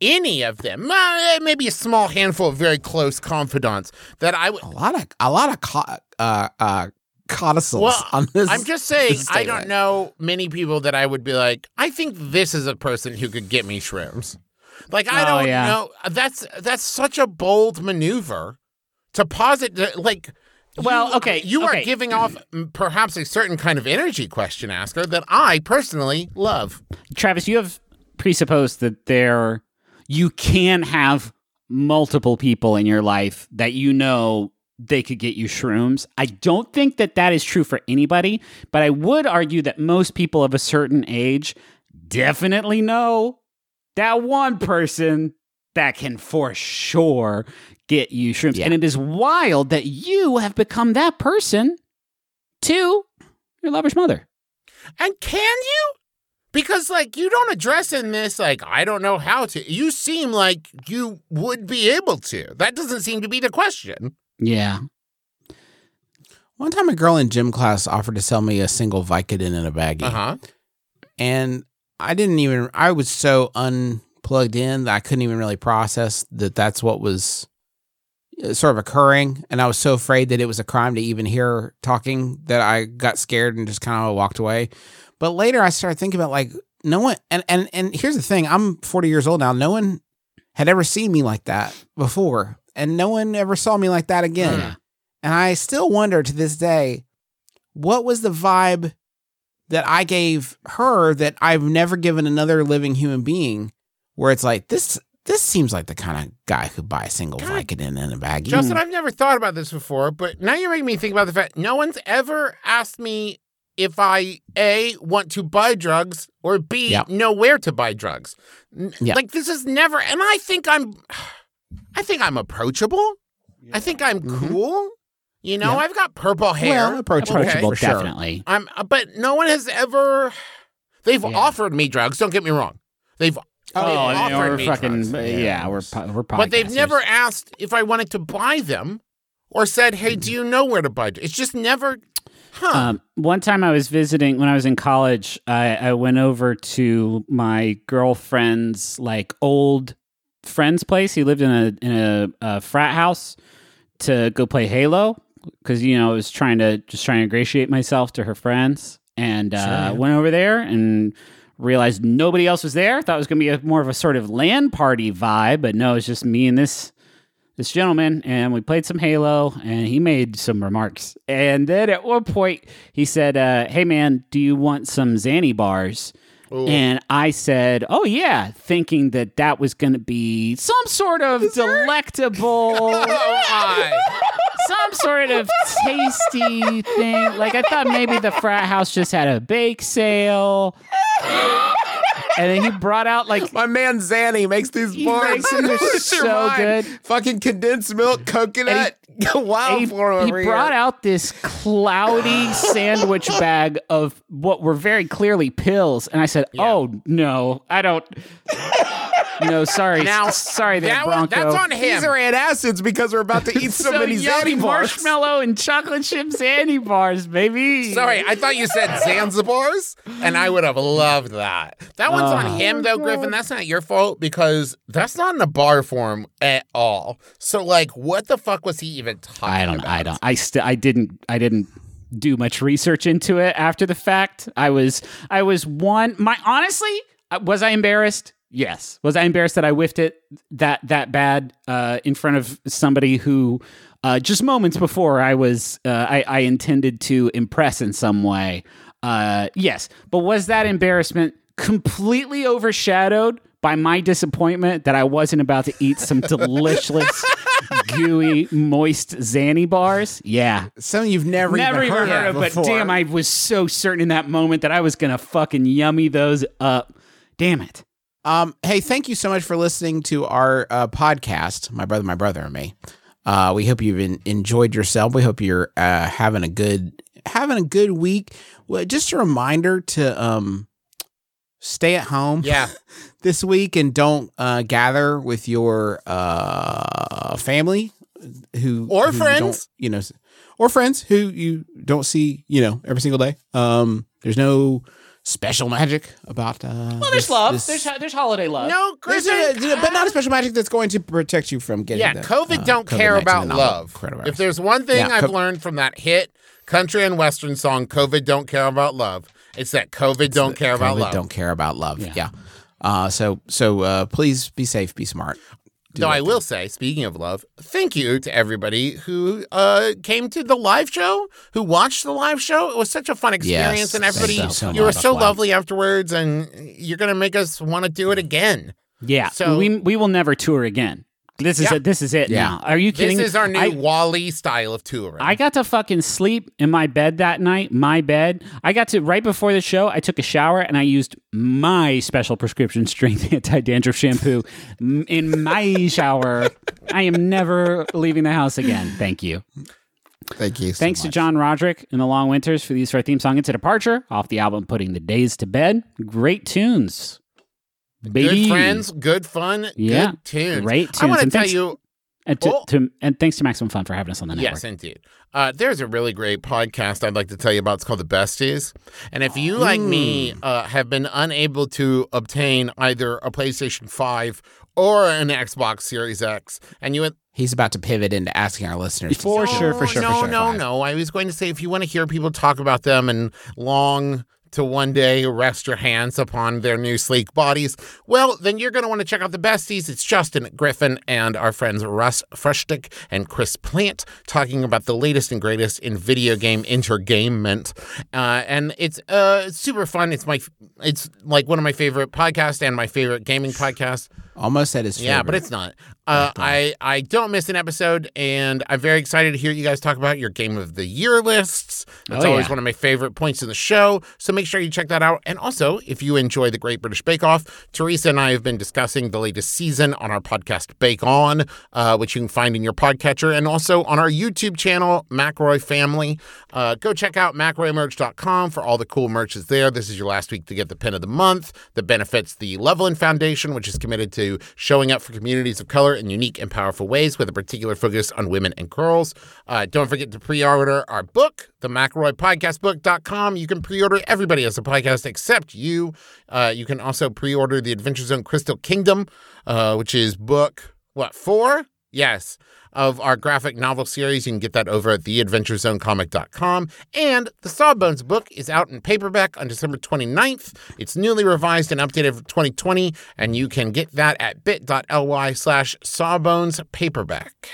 [SPEAKER 2] any of them. Uh, maybe a small handful of very close confidants that I would.
[SPEAKER 1] A lot of a lot of co- uh uh codicils
[SPEAKER 2] Well,
[SPEAKER 1] on this.
[SPEAKER 2] I'm just saying, I don't know many people that I would be like, I think this is a person who could get me shrooms. Like I
[SPEAKER 3] Oh,
[SPEAKER 2] don't
[SPEAKER 3] yeah.
[SPEAKER 2] know. That's that's such a bold maneuver to posit. Like,
[SPEAKER 3] Well, okay,
[SPEAKER 2] you
[SPEAKER 3] okay.
[SPEAKER 2] are giving off perhaps a certain kind of energy, question asker, that I personally love.
[SPEAKER 3] Travis, you have presupposed that there you can have multiple people in your life that you know they could get you shrooms. I don't think that that is true for anybody, but I would argue that most people of a certain age definitely know that one person that can for sure get you shrooms.
[SPEAKER 1] Yeah.
[SPEAKER 3] And it is wild that you have become that person to your lover's mother.
[SPEAKER 2] And can you? Because like you don't address in this like I don't know how to. You seem like you would be able to. That doesn't seem to be the question.
[SPEAKER 3] Yeah.
[SPEAKER 1] One time, a girl in gym class offered to sell me a single Vicodin in a baggie,
[SPEAKER 2] Uh huh.
[SPEAKER 1] and I didn't even. I was so unplugged in that I couldn't even really process that that's what was Uh, sort of occurring, and I was so afraid that it was a crime to even hear talking that I got scared and just kind of walked away. But later, I started thinking about like no one, and and and here's the thing: I'm 40 years old now. No one had ever seen me like that before, and no one ever saw me like that again.
[SPEAKER 3] Yeah.
[SPEAKER 1] And I still wonder to this day, what was the vibe that I gave her that I've never given another living human being? Where it's like this, this seems like the kind of guy who buy a single
[SPEAKER 2] God.
[SPEAKER 1] Vicodin in a baggie.
[SPEAKER 2] Justin, I've never thought about this before, but now you're making me think about the fact no one's ever asked me if I A want to buy drugs or B
[SPEAKER 1] Yeah.
[SPEAKER 2] know where to buy drugs. N-
[SPEAKER 1] Yeah.
[SPEAKER 2] Like this is never and I think I'm I think I'm approachable. I think I'm
[SPEAKER 1] Mhm.
[SPEAKER 2] cool. You know,
[SPEAKER 1] Yeah.
[SPEAKER 2] I've got purple hair.
[SPEAKER 1] Well, approachable,
[SPEAKER 3] Approachable,
[SPEAKER 1] for sure.
[SPEAKER 3] definitely.
[SPEAKER 2] I'm, uh, but no one has ever. They've
[SPEAKER 3] Yeah.
[SPEAKER 2] offered me drugs. Don't get me wrong. They've.
[SPEAKER 3] Oh, I mean, we're fucking
[SPEAKER 2] drugs.
[SPEAKER 3] yeah, we're po- we're
[SPEAKER 2] but they've never asked if I wanted to buy them, or said, "Hey, do you know where to buy?" It's just never. Huh.
[SPEAKER 3] Um, one time I was visiting when I was in college. I, I went over to my girlfriend's like old friend's place. He lived in a in a, a frat house to go play Halo because you know I was trying to just trying to ingratiate myself to her friends, and uh,
[SPEAKER 1] Sure, yeah.
[SPEAKER 3] went over there and realized nobody else was there. Thought it was gonna be a, more of a sort of land party vibe, but no, it's just me and this this gentleman and we played some Halo and he made some remarks. And then at one point he said, uh, Hey man, do you want some Xanny bars?
[SPEAKER 2] Ooh.
[SPEAKER 3] And I said, Oh yeah, thinking that that was going to be some sort of delectable, <laughs>
[SPEAKER 2] oh,
[SPEAKER 3] some sort of tasty thing. Like I thought maybe the frat house just had a bake sale. And then he brought out like
[SPEAKER 1] My man Zanny makes these bars.
[SPEAKER 3] makes <laughs> so good.
[SPEAKER 1] Fucking condensed milk, coconut. <laughs> Wild
[SPEAKER 3] he,
[SPEAKER 1] for him
[SPEAKER 3] he
[SPEAKER 1] over
[SPEAKER 3] brought
[SPEAKER 1] here.
[SPEAKER 3] out this cloudy sandwich bag of what were very clearly pills, and I said, "Oh no, I don't." No, sorry, <laughs>
[SPEAKER 2] Now,
[SPEAKER 3] sorry, there,
[SPEAKER 2] that was,
[SPEAKER 3] Bronco.
[SPEAKER 2] that's on him.
[SPEAKER 1] These are antacids because we're about to <laughs> eat so,
[SPEAKER 3] so
[SPEAKER 1] many Zanny bars.
[SPEAKER 3] marshmallow and chocolate chip Zanny bars, baby.
[SPEAKER 2] Sorry, I thought you said Zanzibars, and I would have loved that. That one's
[SPEAKER 3] Oh.
[SPEAKER 2] on him, though, Griffin. That's not your fault because that's not in a bar form at all. So, like, what the fuck was he even talking
[SPEAKER 3] I don't.
[SPEAKER 2] about?
[SPEAKER 3] I don't. I still. I didn't. I didn't do much research into it after the fact. I was. I was one. My honestly, uh, was I embarrassed? Yes. Was I embarrassed that I whiffed it that that bad uh, in front of somebody who uh, just moments before I was uh, I, I intended to impress in some way? Uh, yes. But was that embarrassment completely overshadowed? By my disappointment that I wasn't about to eat some <laughs> delicious gooey, moist Zanny bars. Yeah.
[SPEAKER 1] Something you've never,
[SPEAKER 3] Never
[SPEAKER 1] even heard,
[SPEAKER 3] heard of, but
[SPEAKER 1] before.
[SPEAKER 3] damn, I was so certain in that moment that I was gonna fucking yummy those up. Damn it.
[SPEAKER 1] Um, hey, thank you so much for listening to our uh, podcast, my brother, my brother, and me. Uh, we hope you've en- enjoyed yourself. We hope you're uh, having a good having a good week. Well, just a reminder to um, stay at home
[SPEAKER 2] Yeah. <laughs>
[SPEAKER 1] this week and don't uh, gather with your uh, family who
[SPEAKER 2] Or
[SPEAKER 1] who
[SPEAKER 2] friends.
[SPEAKER 1] don't, you know, or friends who you don't see, you know, every single day. Um, there's no special magic about. Uh,
[SPEAKER 3] Well, there's love. There's there's holiday love.
[SPEAKER 2] No,
[SPEAKER 1] there's
[SPEAKER 2] Griffin.
[SPEAKER 1] a, but not a special magic that's going to protect you from getting.
[SPEAKER 2] Yeah,
[SPEAKER 1] the,
[SPEAKER 2] COVID
[SPEAKER 1] uh,
[SPEAKER 2] don't care
[SPEAKER 1] COVID-19
[SPEAKER 2] about love. If there's one thing
[SPEAKER 1] Yeah,
[SPEAKER 2] I've
[SPEAKER 1] co-
[SPEAKER 2] learned from that hit country and western song, COVID don't care about love. It's that COVID don't care about love.
[SPEAKER 1] Don't care about love.
[SPEAKER 3] Yeah.
[SPEAKER 1] Yeah. Uh, so so uh, please be safe, be smart.
[SPEAKER 2] Though I will say, speaking of love, thank you to everybody who uh, came to the live show, who watched the live show. It was such a fun experience,
[SPEAKER 1] Yes,
[SPEAKER 2] and everybody,
[SPEAKER 1] you so
[SPEAKER 2] you were so lovely afterwards, and you're going to make us want to do it again.
[SPEAKER 3] Yeah.
[SPEAKER 2] So-
[SPEAKER 3] we we will never tour again. This is
[SPEAKER 2] Yeah.
[SPEAKER 3] it. This is it
[SPEAKER 1] Yeah.
[SPEAKER 3] now. Are you kidding?
[SPEAKER 2] This is our new
[SPEAKER 3] I,
[SPEAKER 2] Wally style of touring.
[SPEAKER 3] I got to fucking sleep in my bed that night, my bed. I got to right before the show. I took a shower and I used my special prescription strength <laughs> anti dandruff shampoo in my shower. I am never leaving the house again. Thank you.
[SPEAKER 1] Thank you. so
[SPEAKER 3] Thanks to. John Roderick and the Long Winters for the use of our theme song "It's a Departure" off the album "Putting the Days to Bed." Great tunes, baby.
[SPEAKER 2] Good friends, good fun,
[SPEAKER 3] Yeah,
[SPEAKER 2] good tunes.
[SPEAKER 3] great
[SPEAKER 2] I want to tell
[SPEAKER 3] thanks-
[SPEAKER 2] you,
[SPEAKER 3] and, to,
[SPEAKER 2] Oh.
[SPEAKER 3] to- and thanks to Maximum Fun for having us on the network.
[SPEAKER 2] yes, indeed. Uh, there's a really great podcast I'd like to tell you about. It's called The Besties. And if you, like me, uh, have been unable to obtain either a PlayStation 5 or an Xbox Series X, and you
[SPEAKER 1] He's about to pivot into asking our listeners. to
[SPEAKER 3] For sure, for sure,
[SPEAKER 2] no,
[SPEAKER 3] for sure.
[SPEAKER 2] no, no. I was going to say if you want to hear people talk about them and long to one day rest your hands upon their new sleek bodies, well, then you're going to want to check out the besties. It's Justin Griffin and our friends Russ Frushtick and Chris Plante talking about the latest and greatest in video game entertainment, uh, and it's uh, super fun. It's my, it's like one of my favorite podcasts and my favorite gaming podcast.
[SPEAKER 1] Almost said his favorite.
[SPEAKER 2] Yeah, but it's not. Uh, I I don't miss an episode, and I'm very excited to hear you guys talk about your game of the year lists. That's
[SPEAKER 3] Oh,
[SPEAKER 2] always
[SPEAKER 3] yeah.
[SPEAKER 2] one of my favorite points in the show. So make sure you check that out. And also, if you enjoy the Great British Bake Off, Teresa and I have been discussing the latest season on our podcast Bake On, uh, which you can find in your podcatcher, and also on our YouTube channel McElroy Family. Uh, go check out mcelroymerch.com for all the cool merch is there. This is your last week to get the pin of the month that benefits the Loveland Foundation, which is committed to showing up for communities of color in unique and powerful ways with a particular focus on women and girls. Uh, don't forget to pre-order our book, the McElroyPodcastBook.com. You can pre-order everybody has a podcast except you. Uh, you can also pre-order the Adventure Zone Crystal Kingdom, uh, which is book, what, four? Yes. Of our graphic novel series. You can get that over at theadventurezonecomic.com. And the Sawbones book is out in paperback on December 29th. It's newly revised and updated for 2020, and you can get that at bit.ly slash sawbones paperback.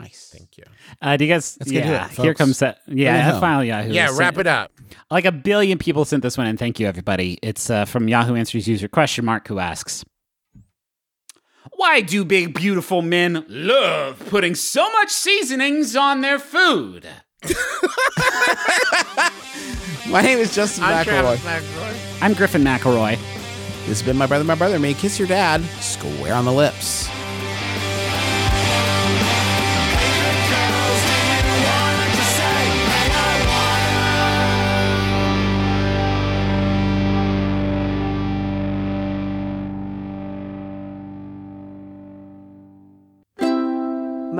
[SPEAKER 1] nice.
[SPEAKER 2] Thank you.
[SPEAKER 3] Uh, do you guys?
[SPEAKER 1] Let's get to
[SPEAKER 3] yeah,
[SPEAKER 1] it,
[SPEAKER 3] here comes that. Yeah,
[SPEAKER 1] home.
[SPEAKER 3] finally Yahoo.
[SPEAKER 2] Yeah, wrap it up.
[SPEAKER 3] Like a billion people sent this one, and thank you everybody. It's uh, from Yahoo Answers user question mark who asks, "Why do big beautiful men love putting so much seasonings on their food?" <laughs>
[SPEAKER 1] My name is Justin
[SPEAKER 2] I'm
[SPEAKER 1] McElroy.
[SPEAKER 2] Travis McElroy.
[SPEAKER 3] I'm Griffin McElroy.
[SPEAKER 1] This has been my brother, my brother. May kiss your dad square on the lips.